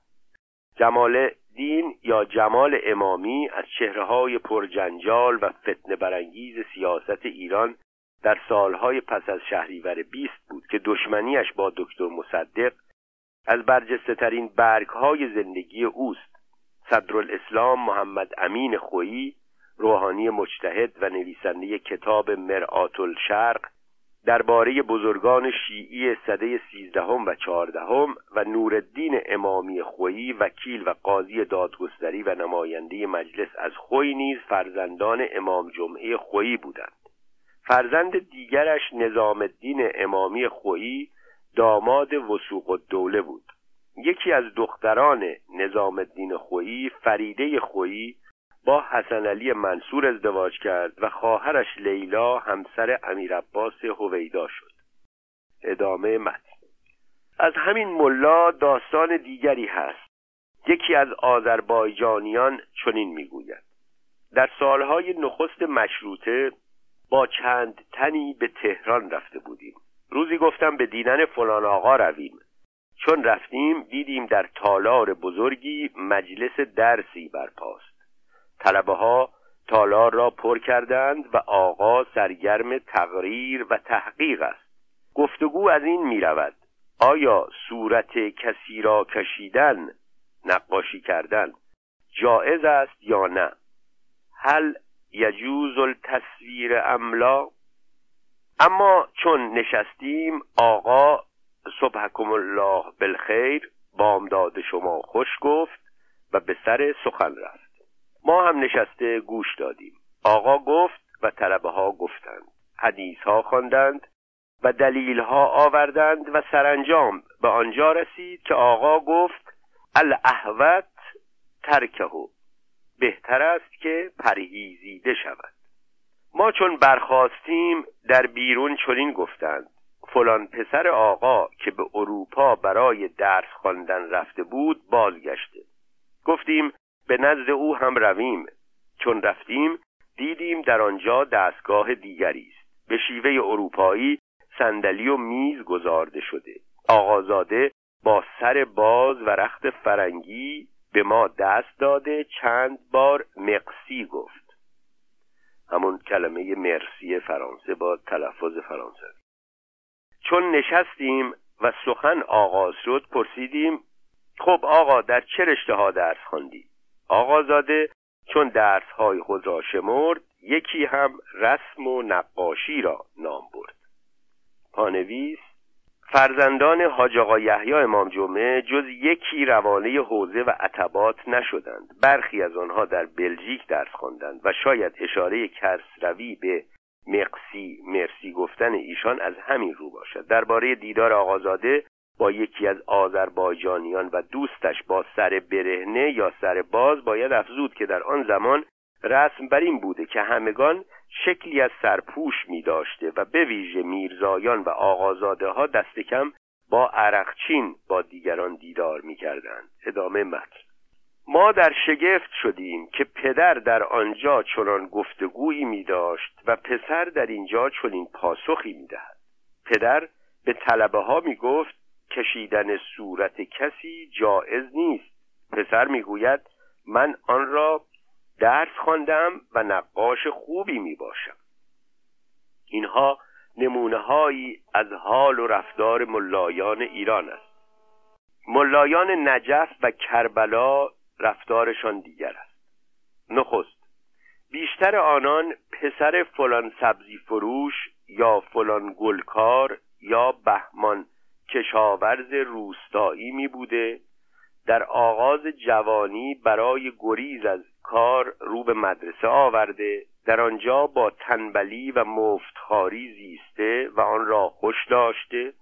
A: جمال دین یا جمال امامی از چهره های پرجنجال و فتنه برانگیز سیاست ایران در سالهای پس از شهریور بیست بود که دشمنیش با دکتر مصدق از برجسته ترین برگ های زندگی اوست. صدرالاسلام محمد امین خویی روحانی مجتهد و نویسنده کتاب مرآت الشرق درباره بزرگان شیعی صده سیزدهم و چهاردهم و نورالدین امامی خویی وکیل و قاضی دادگستری و نماینده مجلس از خوی نیز فرزندان امام جمعه خویی بودند. فرزند دیگرش نظام الدین امامی خویی داماد وسوق الدوله بود. یکی از دختران نظام الدین خویی فریده خویی با حسن علی منصور ازدواج کرد و خواهرش لیلا همسر امیر عباس هویدا شد. ادامه متن. از همین ملا داستان دیگری هست. یکی از آذربایجانیان چنین می‌گوید. در سالهای نخست مشروطه با چند تنی به تهران رفته بودیم. روزی گفتم به دیدن فلان آقا رویم. چون رفتیم دیدیم در تالار بزرگی مجلس درسی برپاست. طلبه ها تالار را پر کردند و آقا سرگرم تقریر و تحقیق است. گفتگو از این می رود آیا صورت کسی را کشیدن نقاشی کردن جائز است یا نه؟ هل یجوز التصویر املا اما چون نشستیم آقا صبحکم الله بالخیر بامداد شما خوش گفت و به سر سخن رفت. ما هم نشسته گوش دادیم. آقا گفت و طلبه ها گفتند. حدیث ها خواندند و دلیل ها آوردند و سرانجام به آنجا رسید که آقا گفت الاحوت ترکهو بهتر است که پرهیزیده شود. ما چون برخواستیم در بیرون چنین گفتند. فلان پسر آقا که به اروپا برای درس خواندن رفته بود بازگشته. گفتیم به نزد او هم رویم. چون رفتیم دیدیم در آنجا دستگاه دیگری است. به شیوه اروپایی صندلی و میز گذارده شده. آقازاده با سر باز و رخت فرنگی به ما دست داده چند بار مقسی گفت. همون کلمه مرسی فرانسه با تلفظ فرانسوی چون نشستیم و سخن آغاز شد پرسیدیم خب آقا در چه رشته ها درس خواندی؟ آقازاده چون درسهای خود را شمرد یکی هم رسم و نقاشی را نام برد. پانویس فرزندان حاج آقا یحیی امام جمعه جز یکی روانه حوزه و عتبات نشدند. برخی از آنها در بلژیک درس خواندند و شاید اشاره کسروی به مقسی مرسی گفتن ایشان از همین رو باشد. درباره دیدار آقازاده با یکی از آذربایجانیان و دوستش با سر برهنه یا سر باز باید افزود که در آن زمان رسم بر این بوده که همگان شکلی از سرپوش می داشته و به ویژه میرزایان و آقازاده ها دست کم با عرقچین با دیگران دیدار می کردند. ادامه متن ما در شگفت شدیم که پدر در آنجا چنان گفتگویی می داشت و پسر در اینجا چنین پاسخی می دهد. پدر به طلبه ها می گفت کشیدن صورت کسی جایز نیست. پسر می‌گوید من آن را درس خواندم و نقاش خوبی می باشم اینها نمونه هایی از حال و رفتار ملایان ایران است. ملایان نجف و کربلا رفتارشان دیگر است. نخست بیشتر آنان پسر فلان سبزی فروش یا فلان گلکار یا بهمان کشاورز روستایی می بوده. در آغاز جوانی برای گریز از کار رو به مدرسه آورده. در آنجا با تنبلی و مفتخاری زیسته و آن را خوش داشته.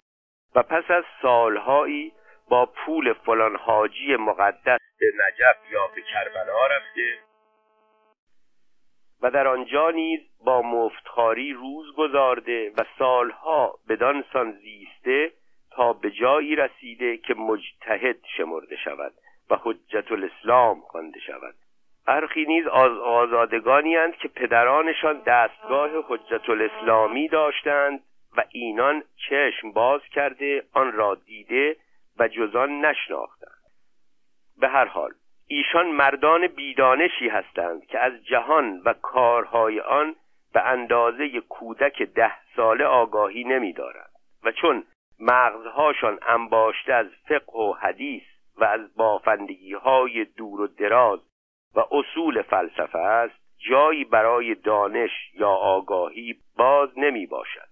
A: و پس از سالهایی با پول فلان حاجی مقدس به نجف یا به کربلا رفته. و در آنجا نیز با مفتخاری روز گذارده و سالها بدانسان زیسته تا به جایی رسیده که مجتهد شمرده شود و حجت الاسلام خوانده شود. برخی نیز از آزادگانی هند که پدرانشان دستگاه حجت الاسلامی داشتند و اینان چشم باز کرده آن را دیده و جزان نشناختند. به هر حال ایشان مردان بیدانشی هستند که از جهان و کارهای آن به اندازه کودک ده ساله آگاهی نمیدارند. و چون مغزهاشان انباشته از فقه و حدیث و از بافندگی های دور و دراز و اصول فلسفه است جایی برای دانش یا آگاهی باز نمی باشد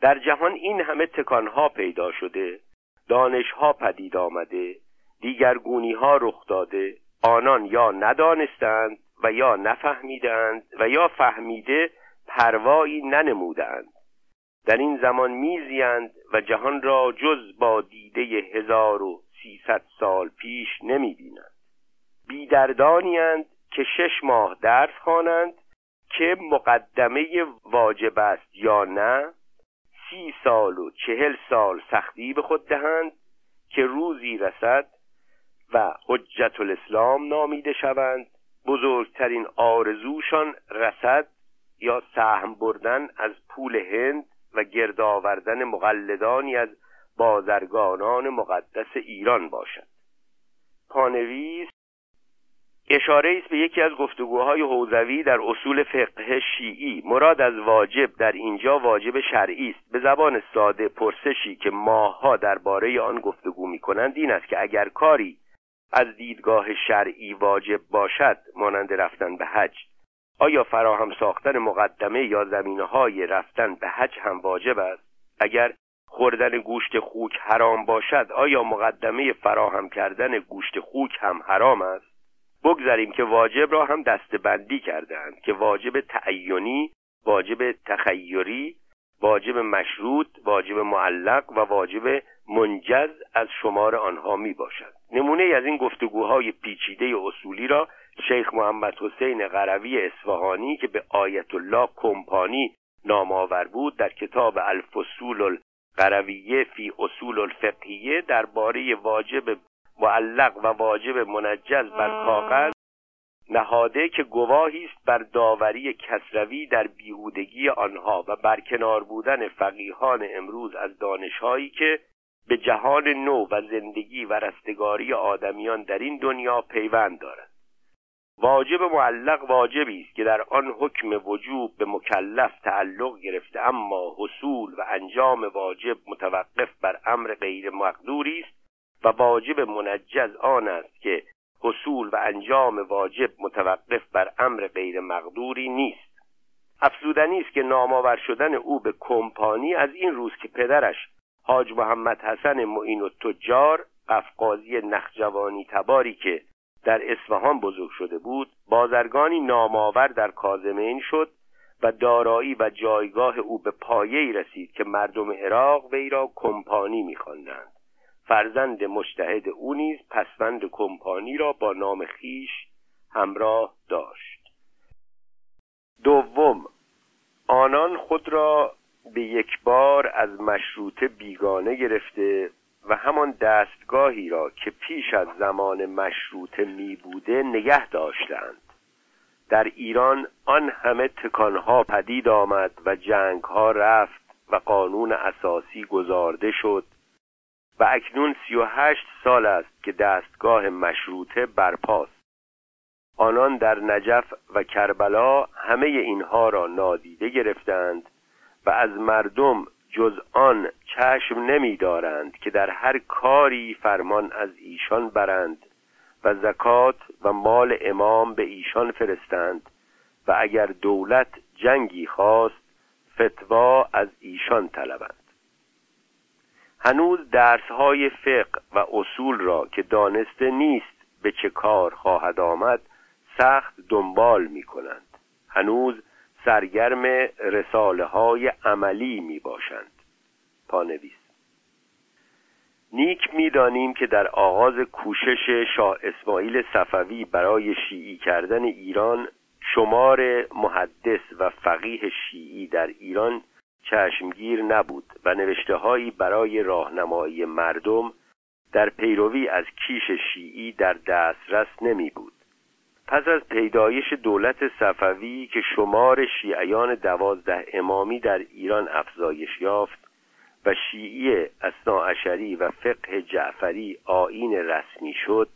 A: در جهان این همه تکانها پیدا شده دانشها پدید آمده دیگرگونی ها رخ داده آنان یا ندانستند و یا نفهمیدند و یا فهمیده پروایی ننمودند. در این زمان میزیند و جهان را جز با دیده هزار و سیصد سال پیش نمی‌بینند. بیدردانیند که شش ماه درس خوانند که مقدمه واجب است یا نه. سی سال و چهل سال سختی به خود دهند که روزی رسد و حجت الاسلام نامیده شوند. بزرگترین آرزوشان رسد یا سهم بردن از پول هند و گرد آوردن مقلدانی از بازرگانان مقدس ایران باشد. پانویس اشاره است به یکی از گفتگوهای حوزوی در اصول فقه شیعی. مراد از واجب در اینجا واجب شرعی است. به زبان ساده پرسشی که ماها درباره آن گفتگو می‌کنند این است که اگر کاری از دیدگاه شرعی واجب باشد مانند رفتن به حج آیا فراهم ساختن مقدمه یا زمینه های رفتن به حج هم واجب است؟ اگر خوردن گوشت خوک حرام باشد آیا مقدمه فراهم کردن گوشت خوک هم حرام است؟ بگذاریم که واجب را هم دستبندی کردند که واجب تعینی واجب تخیری واجب مشروط واجب معلق و واجب منجز از شمار آنها می باشد نمونه از این گفتگوهای پیچیده اصولی را شیخ محمد حسین غروی اصفهانی که به آیت الله کمپانی نام آور بود در کتاب الفصول القرویه فی اصول الفقهیه درباره واجب معلق و واجب منجز بر کاغذ نهاده که گواهی است بر داوری کسروی در بیهودگی آنها و برکنار بودن فقیهان امروز از دانشهایی که به جهان نو و زندگی و رستگاری آدمیان در این دنیا پیوند دارد. واجب معلق واجبی است که در آن حکم وجوب به مکلف تعلق گرفته اما حصول و انجام واجب متوقف بر امر غیر مقدوری است و واجب منجز آن است که حصول و انجام واجب متوقف بر امر غیر مقدوری نیست. افزودنی است که نامآور شدن او به کمپانی از این روز که پدرش حاج محمد حسن معین و تجار قفقازی نخجوانی تباری که در اصفهان بزرگ شده بود بازرگانی نامآور در کازمین شد و دارایی و جایگاه او به پایه‌ای رسید که مردم عراق وی را کمپانی می‌خواندند. فرزند مشتهد او نیز پسوند کمپانی را با نام خیش همراه داشت. دوم آنان خود را به یک بار از مشروطه بیگانه گرفته و همان دستگاهی را که پیش از زمان مشروطه می بوده نگه داشتند. در ایران آن همه تکانها پدید آمد و جنگها رفت و قانون اساسی گذارده شد و اکنون سی و هشت سال است که دستگاه مشروطه برپاست. آنان در نجف و کربلا همه اینها را نادیده گرفتند و از مردم جز آن چشم نمیدارند که در هر کاری فرمان از ایشان برند و زکات و مال امام به ایشان فرستند و اگر دولت جنگی خواست فتوا از ایشان طلبند. هنوز درسهای فقه و اصول را که دانسته نیست به چه کار خواهد آمد سخت دنبال می کنند هنوز سرگرم رساله های عملی می باشند پانویس. نیک می‌دانیم که در آغاز کوشش شاه اسماعیل صفوی برای شیعی کردن ایران شمار محدث و فقیه شیعی در ایران چشمگیر نبود و نوشته هایی برای راهنمایی مردم در پیروی از کیش شیعی در دسترس نمی بود پس از پیدایش دولت صفوی که شمار شیعیان دوازده امامی در ایران افزایش یافت و شیعی اصناعشری و فقه جعفری آین رسمی شد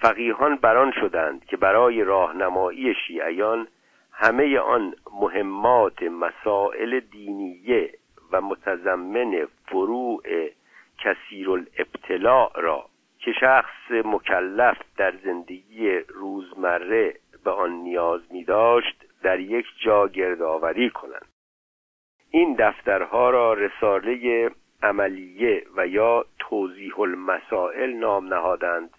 A: فقیهان بران شدند که برای راهنمایی شیعیان همه آن مهمات مسائل دینیه و متضمن فروع کثیر الابتلاع را که شخص مکلف در زندگی روزمره به آن نیاز می داشت در یک جا گردآوری کنند. این دفترها را رساله عملیه و یا توضیح المسائل نام نهادند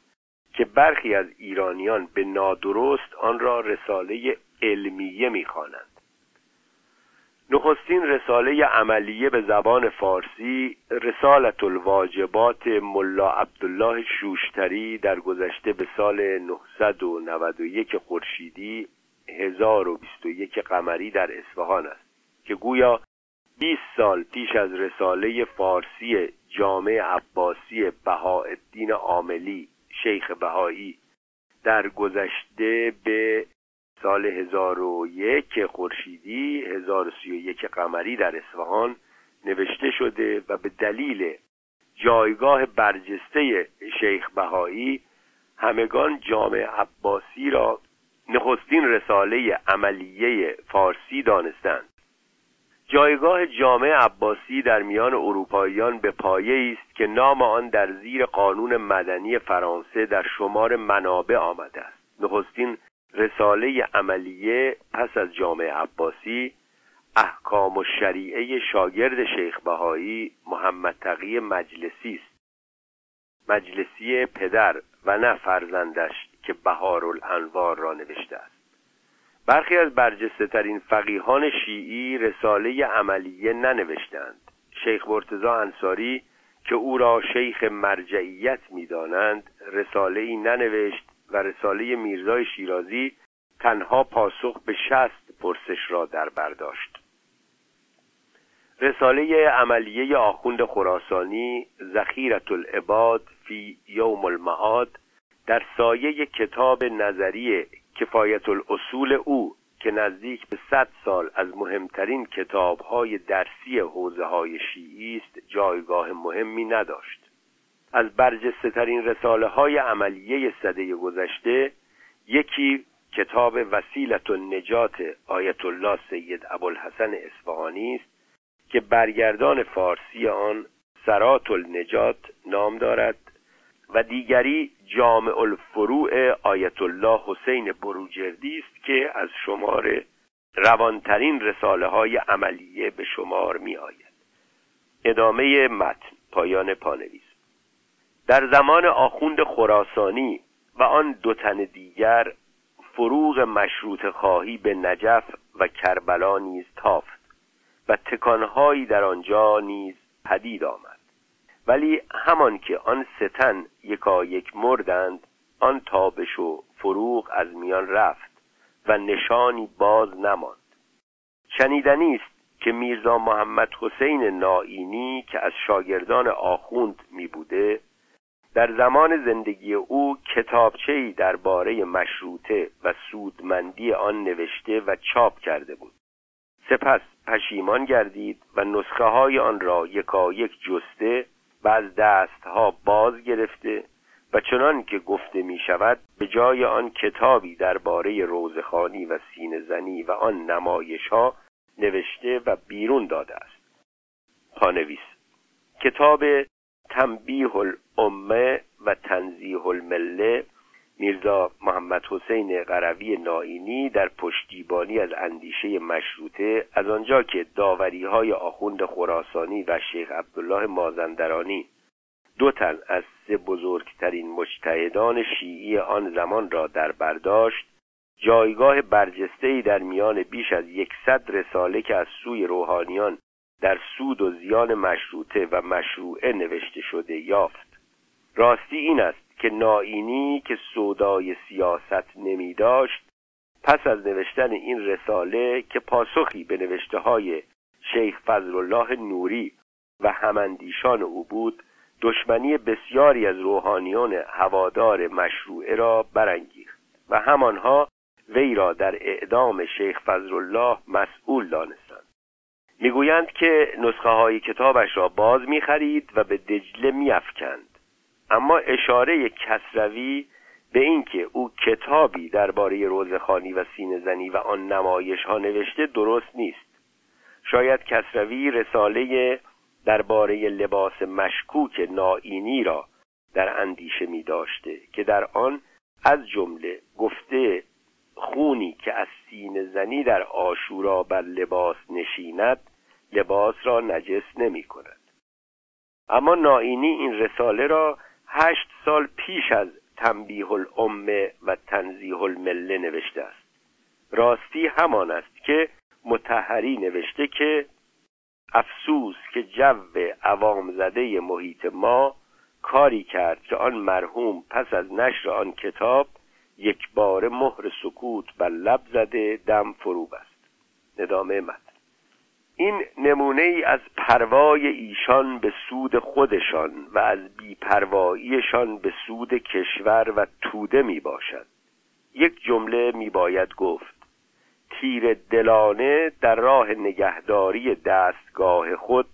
A: که برخی از ایرانیان به نادرست آن را رساله علمیه می‌خوانند نخستین رساله عملیه به زبان فارسی رسالت الواجبات ملا عبدالله شوشتری در گذشته به سال 991 خورشیدی 1021 قمری در اصفهان است که گویا 20 سال پیش از رساله فارسی جامع عباسی بهاءالدین عاملی شیخ بهایی در گذشته به سال 1001 خورشیدی 1031 قمری در اصفهان نوشته شده و به دلیل جایگاه برجسته شیخ بهایی همگان جامع عباسی را نخستین رساله عملیه فارسی دانستند. جایگاه جامع عباسی در میان اروپاییان به پایه است که نام آن در زیر قانون مدنی فرانسه در شمار منابع آمده است. نخستین رساله عملیه پس از جامع عباسی احکام و شریعه شاگرد شیخ بهایی محمد تقی مجلسی است. مجلسی پدر و نه فرزندش که بهار الانوار را نوشته است. برخی از برجسته ترین فقیهان شیعی رساله عملیه ننوشتند. شیخ مرتزا انصاری که او را شیخ مرجعیت می‌دانند رساله ای ننوشت و رساله میرزای شیرازی تنها پاسخ به شست پرسش را در برداشت رساله عملیه آخوند خراسانی زخیرت العباد فی یوم المعاد در سایه کتاب نظری کفایت الاصول او که نزدیک به صد سال از مهمترین کتابهای درسی حوزه های شیعی است جایگاه مهمی نداشت. از برجسته ترین رساله های عملیه صده گذشته یکی کتاب وسیلت النجات آیت الله سید ابوالحسن اصفهانی است که برگردان فارسی آن سرات النجات نام دارد و دیگری جامع الفروع آیت الله حسین بروجردی است که از شمار روانترین رساله های عملیه به شمار می آید ادامه متن پایان پانویس. در زمان آخوند خراسانی و دو دوتن دیگر فروغ مشروط خواهی به نجف و کربلا نیز تافت و تکانهایی در آنجا نیز پدید آمد. ولی همان که آن ستن یکا یک مردند آن تابش و فروغ از میان رفت و نشانی باز نماند. شنیدنی است که میرزا محمد حسین نائینی که از شاگردان آخوند می بوده در زمان زندگی او کتابچه‌ای درباره مشروطه و سودمندی آن نوشته و چاپ کرده بود. سپس پشیمان گردید و نسخه های آن را یکایک جسته و از دستها باز گرفته و چنان که گفته می شود به جای آن کتابی درباره روزخانی و سینه زنی و آن نمایش ها نوشته و بیرون داده است. پانویس کتاب تنبیه الامه و تنزیه المله میرزا محمد حسین قروی نائینی در پشتیبانی از اندیشه مشروطه از آنجا که داوری های آخوند خراسانی و شیخ عبدالله مازندرانی دو تن از سه بزرگترین مجتهدان شیعی آن زمان را در برداشت جایگاه برجسته‌ای در میان بیش از یکصد رساله که از سوی روحانیان در سود و زیان مشروطه و مشروعه نوشته شده یافت. راستی این است که نائینی که سودای سیاست نمی داشت پس از نوشتن این رساله که پاسخی به نوشته های شیخ فضل الله نوری و هماندیشان او بود دشمنی بسیاری از روحانیون هوادار مشروعه را برانگیخت و همانها وی را در اعدام شیخ فضل الله مسئول دانستند. می‌گویند که نسخه های کتابش را باز می‌خرید و به دجله میافکند. اما اشاره کسروی به اینکه او کتابی درباره روزخانی و سینهزنی و آن نمایش ها نوشته درست نیست. شاید کسروی رساله درباره لباس مشکوک نائینی را در اندیشه می داشته که در آن از جمله گفته خونی که از سینه زنی در آشورا بر لباس نشیند لباس را نجس نمی کند. اما نائینی این رساله را هشت سال پیش از تنبیه الامه و تنزیه المله نوشته است. راستی همان است که متحری نوشته که افسوس که جو عوام زده محیط ما کاری کرد که آن مرحوم پس از نشر آن کتاب یک بار مهر سکوت بر لب زده دم فرو بست ندامه مد این نمونه ای از پروای ایشان به سود خودشان و از بیپرواییشان به سود کشور و توده می باشد یک جمله می باید گفت تیر دلانه در راه نگهداری دستگاه خود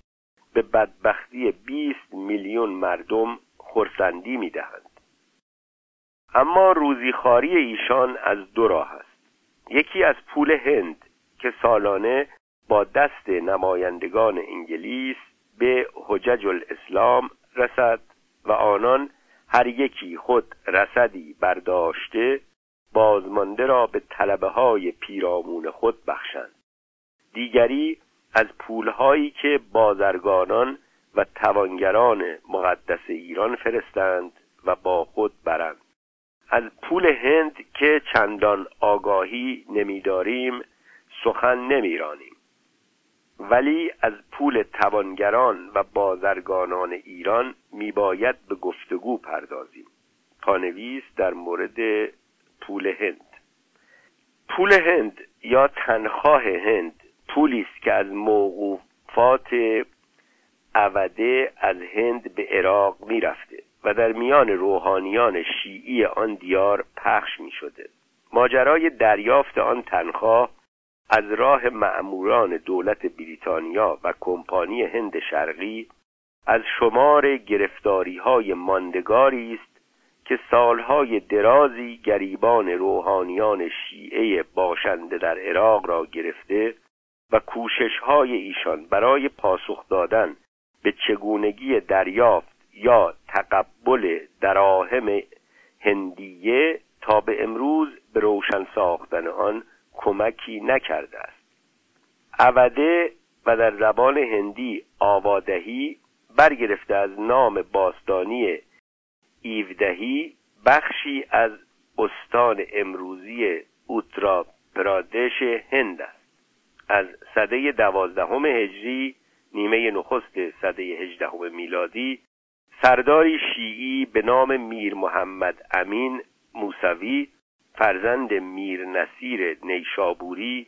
A: به بدبختی 20 میلیون مردم خورسندی می دهند. اما روزیخاری ایشان از دو راه است یکی از پول هند که سالانه با دست نمایندگان انگلیس به حجج الاسلام رسد و آنان هر یکی خود رسدی برداشته بازمانده را به طلبه های پیرامون خود بخشند. دیگری از پولهایی که بازرگانان و توانگران مقدس ایران فرستند و با خود برند. از پول هند که چندان آگاهی نمیداریم سخن نمیرانیم. ولی از پول توانگران و بازرگانان ایران میباید به گفتگو پردازیم. پانویس در مورد پول هند. پول هند یا تنخواه هند پولی است که از موقوفات عوده از هند به عراق می‌رفته و در میان روحانیان شیعی آن دیار پخش می شده ماجرای دریافت آن تنخواه از راه معموران دولت بریتانیا و کمپانی هند شرقی از شمار گرفتاری های ماندگاری است که سالهای درازی گریبان روحانیان شیعه باشنده در عراق را گرفته و کوششهای ایشان برای پاسخ دادن به چگونگی دریافت یا تقبل دراهم هندیه تا به امروز به روشن ساختن آن کمکی نکرده است. عوده و در زبان هندی آوادهی برگرفته از نام باستانی ایودهی بخشی از استان امروزی اوترا پرادش هند است. از صده دوازدهم هجری نیمه نخست صده هجدهم میلادی سرداری شیعی به نام میر محمد امین موسوی فرزند میر نصیر نیشابوری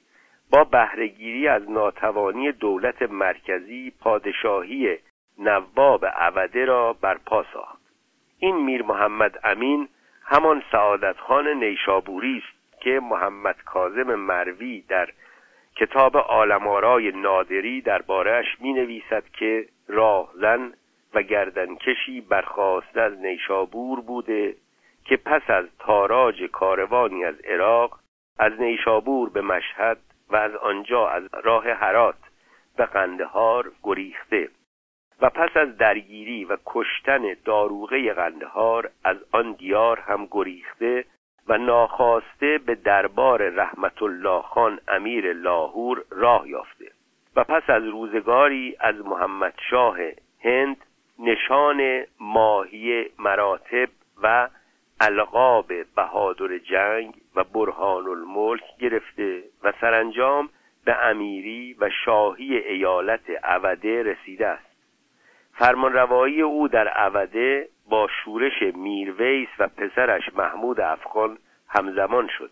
A: با بهرهگیری از ناتوانی دولت مرکزی پادشاهی نواب عوده را برپا ساخت. این میر محمد امین همان سعادت خان نیشابوری است که محمد کاظم مروی در کتاب آلمارای نادری دربارهش می نویسد که راهزن و گردنکشی برخواسته از نیشابور بوده که پس از تاراج کاروانی از عراق از نیشابور به مشهد و از آنجا از راه هرات به قندهار گریخته و پس از درگیری و کشتن داروغه قندهار از آن دیار هم گریخته و ناخواسته به دربار رحمت الله خان امیر لاهور راه یافته و پس از روزگاری از محمد شاه هند نشان ماهی مراتب و القاب بهادر جنگ و برهان الملک گرفته و سرانجام به امیری و شاهی ایالت عوده رسیده است. فرمانروایی او در عوده با شورش میرویس و پسرش محمود افغان همزمان شد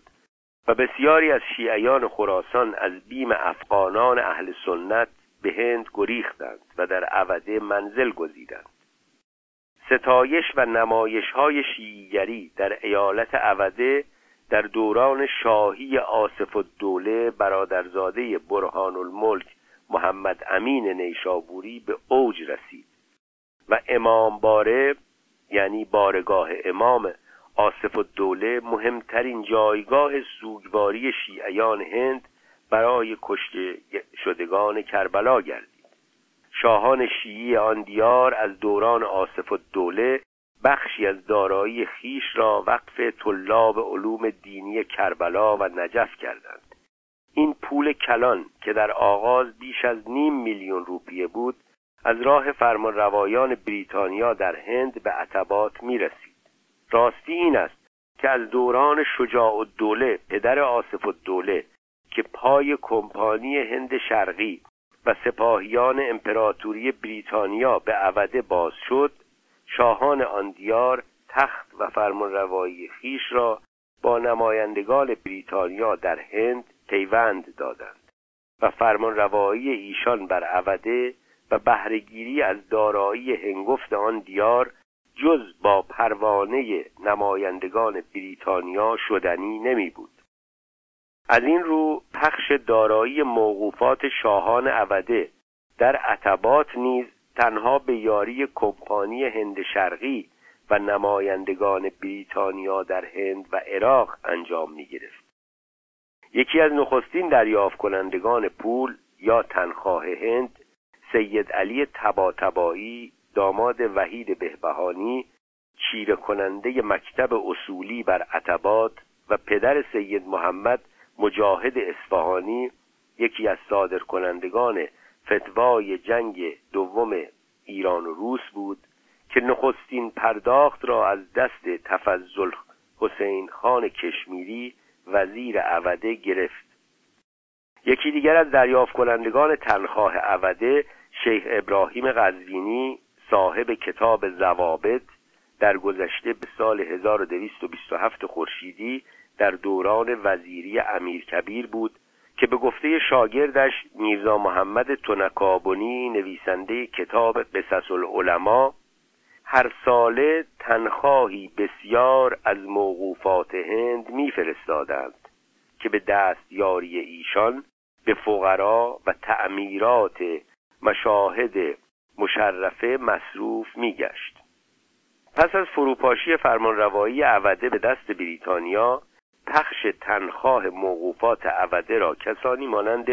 A: و بسیاری از شیعیان خراسان از بیم افغانان اهل سنت به هند گریختند و در عوده منزل گزیدند. ستایش و نمایش های شیعیگری در ایالت عوده در دوران شاهی آصف الدوله برادرزاده برهان الملک محمد امین نیشابوری به اوج رسید و امام باره یعنی بارگاه امام آصف الدوله مهمترین جایگاه سوگواری شیعیان هند برای کشته شدگان کربلا گردید. شاهان شیعی آن دیار از دوران آصف الدوله بخشی از دارایی خیش را وقف طلاب علوم دینی کربلا و نجف کردند. این پول کلان که در آغاز بیش از نیم میلیون روپیه بود از راه فرمان روایان بریتانیا در هند به عتبات می رسید راستی این است که از دوران شجاع الدوله پدر آصف الدوله که پای کمپانی هند شرقی و سپاهیان امپراتوری بریتانیا به عوده باز شد شاهان آن دیار تخت و فرمانروایی خیش را با نمایندگان بریتانیا در هند پیوند دادند و فرمانروایی ایشان بر عوده و بهرهگیری از دارایی هنگفت آن دیار جز با پروانه نمایندگان بریتانیا شدنی نمی بود از این رو پخش دارایی موقوفات شاهان عوده در عتبات نیز تنها به یاری کمپانی هند شرقی و نمایندگان بریتانیا در هند و عراق انجام می گرفت. یکی از نخستین دریافت کنندگان پول یا تنخواه هند سید علی تباتبایی داماد وحید بهبهانی چیره کننده مکتب اصولی بر عتبات و پدر سید محمد مجاهد اصفهانی یکی از صادر کنندگان فتوای جنگ دوم ایران و روس بود که نخستین پرداخت را از دست تفضل حسین خان کشمیری وزیر عوده گرفت. یکی دیگر از دریافت کنندگان تنخواه عوده شیخ ابراهیم قزوینی صاحب کتاب زوابط در گذشته به سال 1227 خورشیدی در دوران وزیری امیر کبیر بود که به گفته شاگردش میرزا محمد تنکابونی نویسنده کتاب قصص العلماء هر ساله تنخواهی بسیار از موقوفات هند میفرستادند که به دست یاری ایشان به فقرا و تعمیرات مشاهد مشرفه مصروف میگشت. پس از فروپاشی فرمانروایی عوده به دست بریتانیا پخش تنخواه موقوفات عوده را کسانی مانند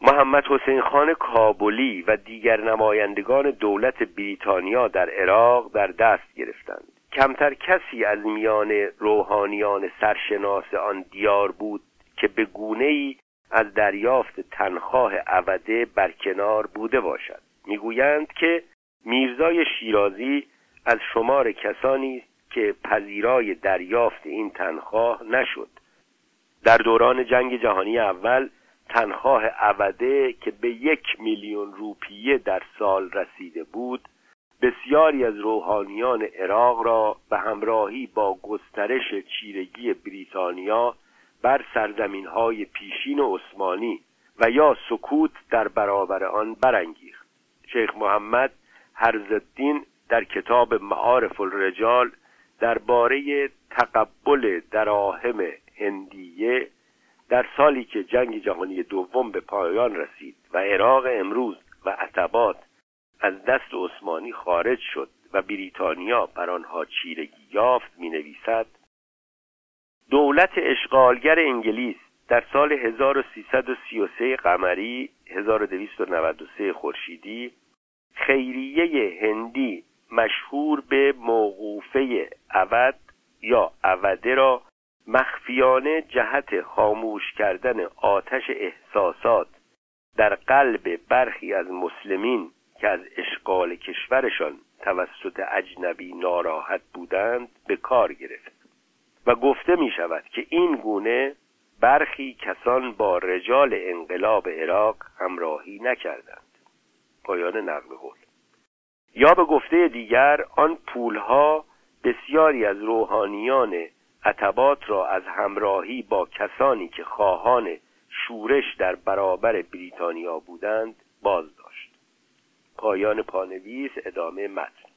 A: محمد حسین خان کابلی و دیگر نمایندگان دولت بریتانیا در عراق در دست گرفتند. کمتر کسی از میان روحانیان سرشناس آن دیار بود که به گونه ای از دریافت تنخواه عوده برکنار بوده باشد. می‌گویند که میرزای شیرازی از شمار کسانی که پذیرای دریافت این تنخواه نشد. در دوران جنگ جهانی اول تنخواه عوده که به یک میلیون روپیه در سال رسیده بود بسیاری از روحانیان عراق را به همراهی با گسترش چیرگی بریتانیا بر سرزمین های پیشین عثمانی و یا سکوت در برابر آن برانگیخت. شیخ محمد هرزالدین در کتاب معارف الرجال درباره تقبل دراهم هندیه در سالی که جنگ جهانی دوم به پایان رسید و عراق امروز و عتبات از دست عثمانی خارج شد و بریتانیا بر آنها چیرگی یافت می نویسد دولت اشغالگر انگلیس در سال 1333 قمری 1293 خورشیدی خیریه هندی مشهور به موقوفه عود یا عوده را مخفیانه جهت خاموش کردن آتش احساسات در قلب برخی از مسلمین که از اشغال کشورشان توسط اجنبی ناراحت بودند به کار گرفت. و گفته می شود که این گونه برخی کسان با رجال انقلاب عراق همراهی نکردند. پایان نقل قول. یا به گفته دیگر آن پولها بسیاری از روحانیان عتبات را از همراهی با کسانی که خواهان شورش در برابر بریتانیا بودند باز داشت پایان پانویس ادامه متن.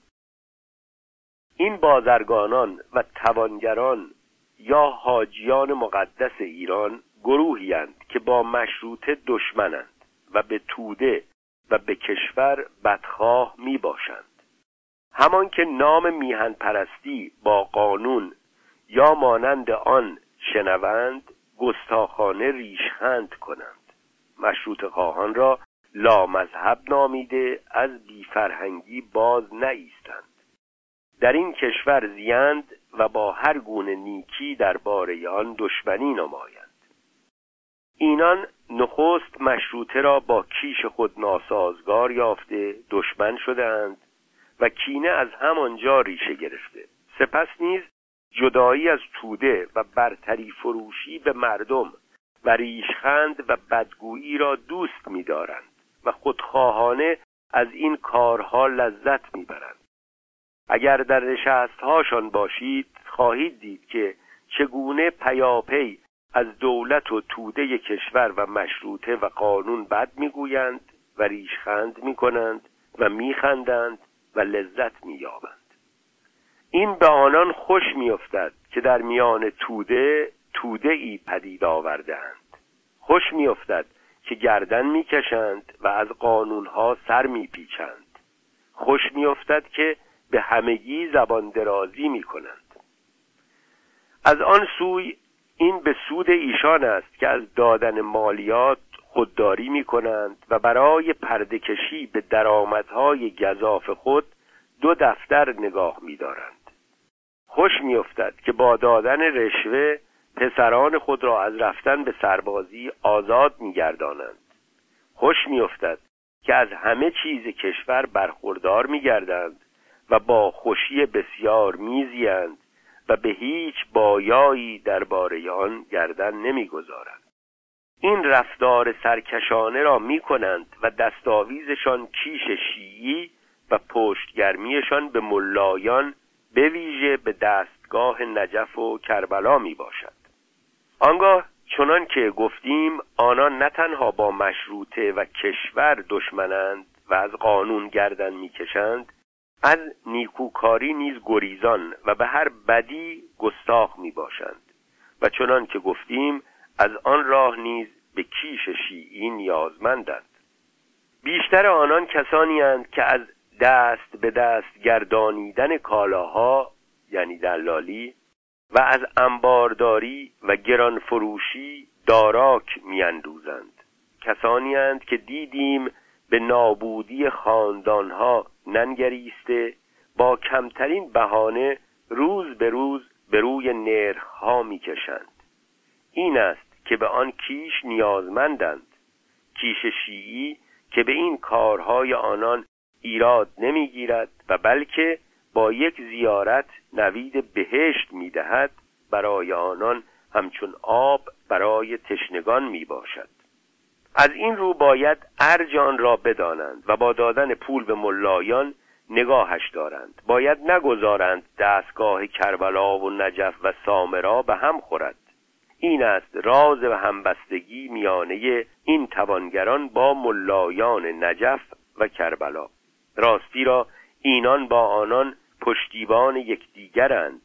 A: این بازرگانان و توانگران یا حاجیان مقدس ایران گروهی که با مشروطه دشمنند و به توده و به کشور بدخواه می باشند. همان که نام میهن پرستی با قانون یا مانند آن شنوند گستاخانه ریشخند کنند. مشروط خواهان را لامذهب نامیده از بیفرهنگی باز نایستند. در این کشور زیند و با هر گونه نیکی درباره آن دشمنی نمایند. اینان نخست مشروطه را با کیش خود ناسازگار یافته دشمن شدهاند و کینه از همانجا ریشه گرفته. سپس نیز جدایی از توده و برتری فروشی به مردم و ریشخند و بدگویی را دوست می‌دارند و خودخواهانه از این کارها لذت می‌برند. اگر در نشستهاشان باشید خواهید دید که چگونه پیاپی از دولت و توده کشور و مشروطه و قانون بد می‌گویند و ریشخند می‌کنند و میخندند و لذت مییابند. این به آنان خوش میافتد که در میان توده توده ای پدید آوردهاند. خوش میافتد که گردن می‌کشند و از قانونها سر میپیچند. خوش میافتد که به همگی زبان درازی می‌کنند. از آن سوی این به سود ایشان است که از دادن مالیات خودداری می کنند و برای پردکشی به درآمدهای گذاف خود دو دفتر نگاه می دارند. خوش می افتد که با دادن رشوه پسران خود را از رفتن به سربازی آزاد می گردانند. خوش می افتد که از همه چیز کشور برخوردار می گردند و با خوشی بسیار میزیند و به هیچ بایایی درباره آن گردن نمی‌گذارند. این رفتار سرکشانه را می کنند و دستاویزشان کیش شیعی و پشتگرمیشان به ملایان به ویژه به دستگاه نجف و کربلا می باشد آنگاه چنان که گفتیم آنان نه تنها با مشروطه و کشور دشمنند و از قانون گردن می‌کشند از نیکوکاری نیز گریزان و به هر بدی گستاخ می باشند و چنان که گفتیم از آن راه نیز به کیش شیعی نیازمندند. بیشتر آنان کسانی هستند که از دست به دست گردانیدن کالاها یعنی دلالی و از انبارداری و گران فروشی داراک میاندوزند. کسانی هستند که دیدیم به نابودی خاندانها ننگریسته با کمترین بهانه روز به روز به روی نرخها می‌کشند. این است که به آن کیش نیازمندند. کیش شیعی که به این کارهای آنان ایراد نمی‌گیرد و بلکه با یک زیارت نوید بهشت می‌دهد برای آنان همچون آب برای تشنگان می باشد از این رو باید ارجان را بدانند و با دادن پول به ملایان نگاهش دارند. باید نگذارند دستگاه کربلا و نجف و سامرا به هم خورد. این است راز و همبستگی میانه این توانگران با ملایان نجف و کربلا. راستی را اینان با آنان پشتیبان یکدیگرند.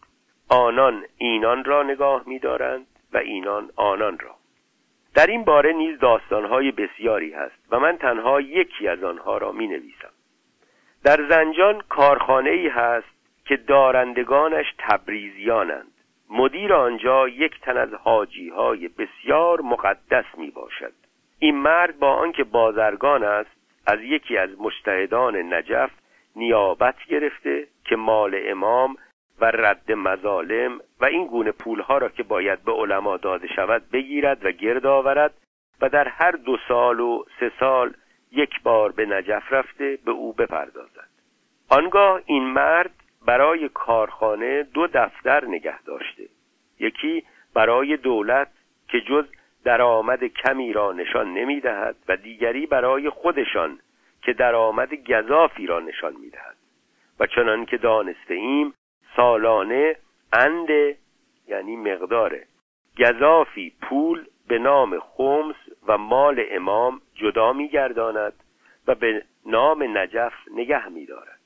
A: آنان اینان را نگاه می‌دارند و اینان آنان را. در این باره نیز داستانهای بسیاری هست و من تنها یکی از آنها را می نویسم در زنجان کارخانه ای هست که دارندگانش تبریزیانند. مدیر آنجا یک تن از حاجی های بسیار مقدس می باشد این مرد با آنکه بازرگان است از یکی از مجتهدان نجف نیابت گرفته که مال امام و رد مظالم و این گونه پولها را که باید به علما داده شود بگیرد و گرد آورد و در هر دو سال و سه سال یک بار به نجف رفته به او بپردازد. آنگاه این مرد برای کارخانه دو دفتر نگه داشته. یکی برای دولت که جز درآمد کمی را نشان نمی دهد و دیگری برای خودشان که درآمد گذافی را نشان می دهد و چنان که دانسته ایم سالانه اند یعنی مقداره. گذافی پول به نام خمس و مال امام جدا میگرداند و به نام نجف نگه میدارد.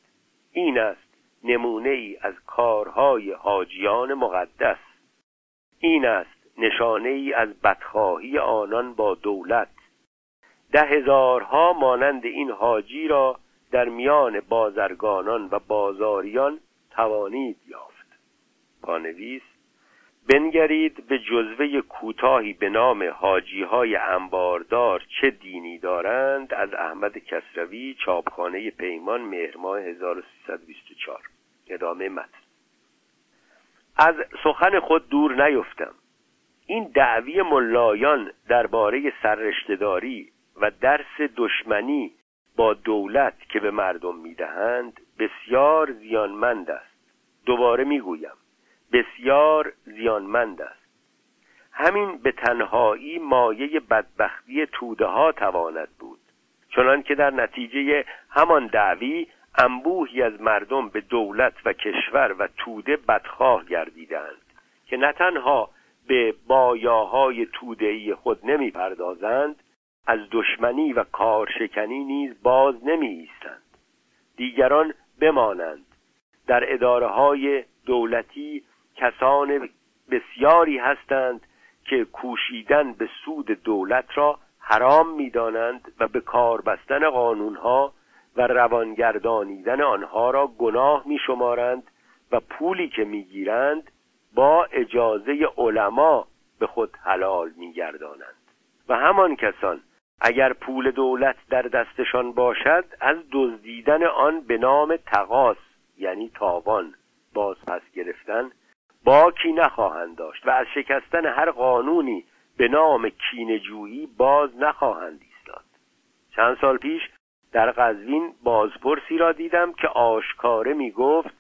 A: این است نمونه ای از کارهای حاجیان مقدس. این است نشانه ای از بدخواهی آنان با دولت. ده هزارها مانند این حاجی را در میان بازرگانان و بازاریان توانید یافت. پانویس بنگرید به جزوه کوتاهی به حاجی حاجیهای انباردار چه دینی دارند از احمد کسروی چاپخانه پیمان مهرماه 1324 ادامه متن. از سخن خود دور نیفتم. این دعوی ملایان درباره سررشتهداری و درس دشمنی با دولت که به مردم می‌دهند بسیار زیانمند است. دوباره می‌گویم بسیار زیانمند است. همین به تنهایی مایه بدبختی توده ها تواند بود. چنان که در نتیجه همان دعوی انبوهی از مردم به دولت و کشور و توده بدخواه گردیدند که نه تنها به بایاهای تودهی خود نمی پردازند از دشمنی و کارشکنی نیز باز نمی ایستند دیگران بمانند. در اداره های دولتی کسان بسیاری هستند که کوشیدن به سود دولت را حرام می‌دانند و به کار بستن قانونها و روانگردانیدن آنها را گناه میشمارند و پولی که می‌گیرند با اجازه علما به خود حلال میگردانند. و همان کسان اگر پول دولت در دستشان باشد از دزدیدن آن به نام تقاس یعنی تاوان باز پس گرفتن باکی نخواهند داشت و از شکستن هر قانونی به نام کینجویی باز نخواهند ایستاد. چند سال پیش در قزوین بازپرسی را دیدم که آشکاره می گفت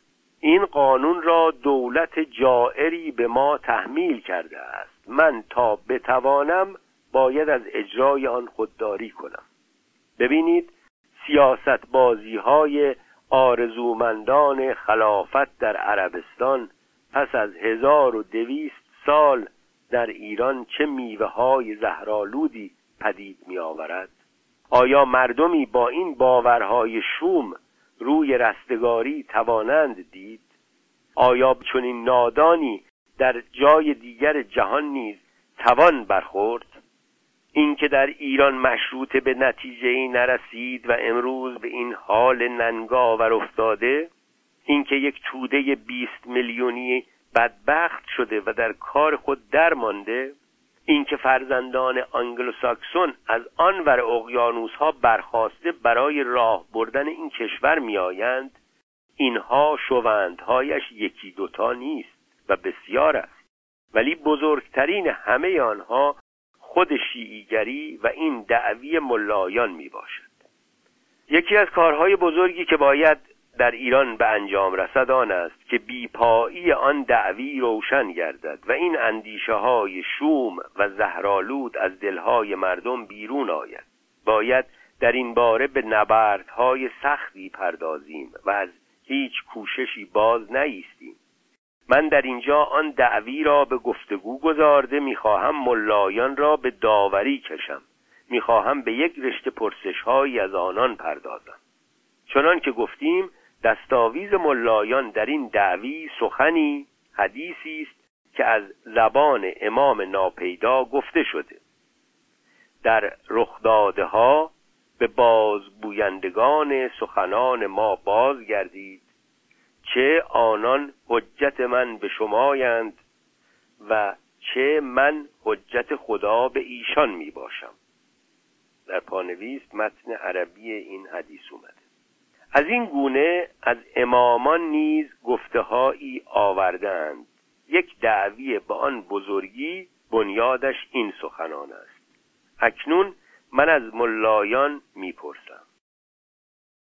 A: این قانون را دولت جائری به ما تحمیل کرده است. من تا بتوانم باید از اجرای آن خودداری کنم. ببینید سیاست بازی های آرزومندان خلافت در عربستان پس از هزار و دویست سال در ایران چه میوه های زهرالودی پدید می آورد آیا مردمی با این باورهای شوم روی رستگاری توانند دید؟ آیا چنین نادانی در جای دیگر جهان نیز توان برخورد؟ اینکه در ایران مشروط به نتیجه ای نرسید و امروز به این حال ننگاور افتاده اینکه یک توده بیست میلیونی بدبخت شده و در کار خود درمانده اینکه فرزندان آنگلوساکسون از آن ور اقیانوس ها برخواسته برای راه بردن این کشور میآیند اینها شوندهایش یکی دوتا نیست و بسیار است. ولی بزرگترین همه آنها خود شیعیگری و این دعوی ملایان می باشد. یکی از کارهای بزرگی که باید در ایران به انجام رسد آن است که بیپایی آن دعوی روشن گردد و این اندیشه های شوم و زهرالود از دلهای مردم بیرون آید. باید در این باره به نبردهای سختی پردازیم و از هیچ کوششی باز نیستیم. من در اینجا آن دعوی را به گفتگو گذارده می‌خواهم ملایان را به داوری کشم. می‌خواهم به یک رشته پرسشهایی از آنان پردازم. چنان که گفتیم دستاویز ملایان در این دعوی سخنی حدیثی است که از زبان امام ناپیدا گفته شده. در رخداده ها به بازگویندگان سخنان ما بازگردید. چه آنان حجت من به شمایند و چه من حجت خدا به ایشان می باشم. در پانویس متن عربی این حدیث اومده. از این گونه از امامان نیز گفتههایی آوردند. یک دعوی به آن بزرگی بنیادش این سخنان است. اکنون من از ملایان می‌پرسم.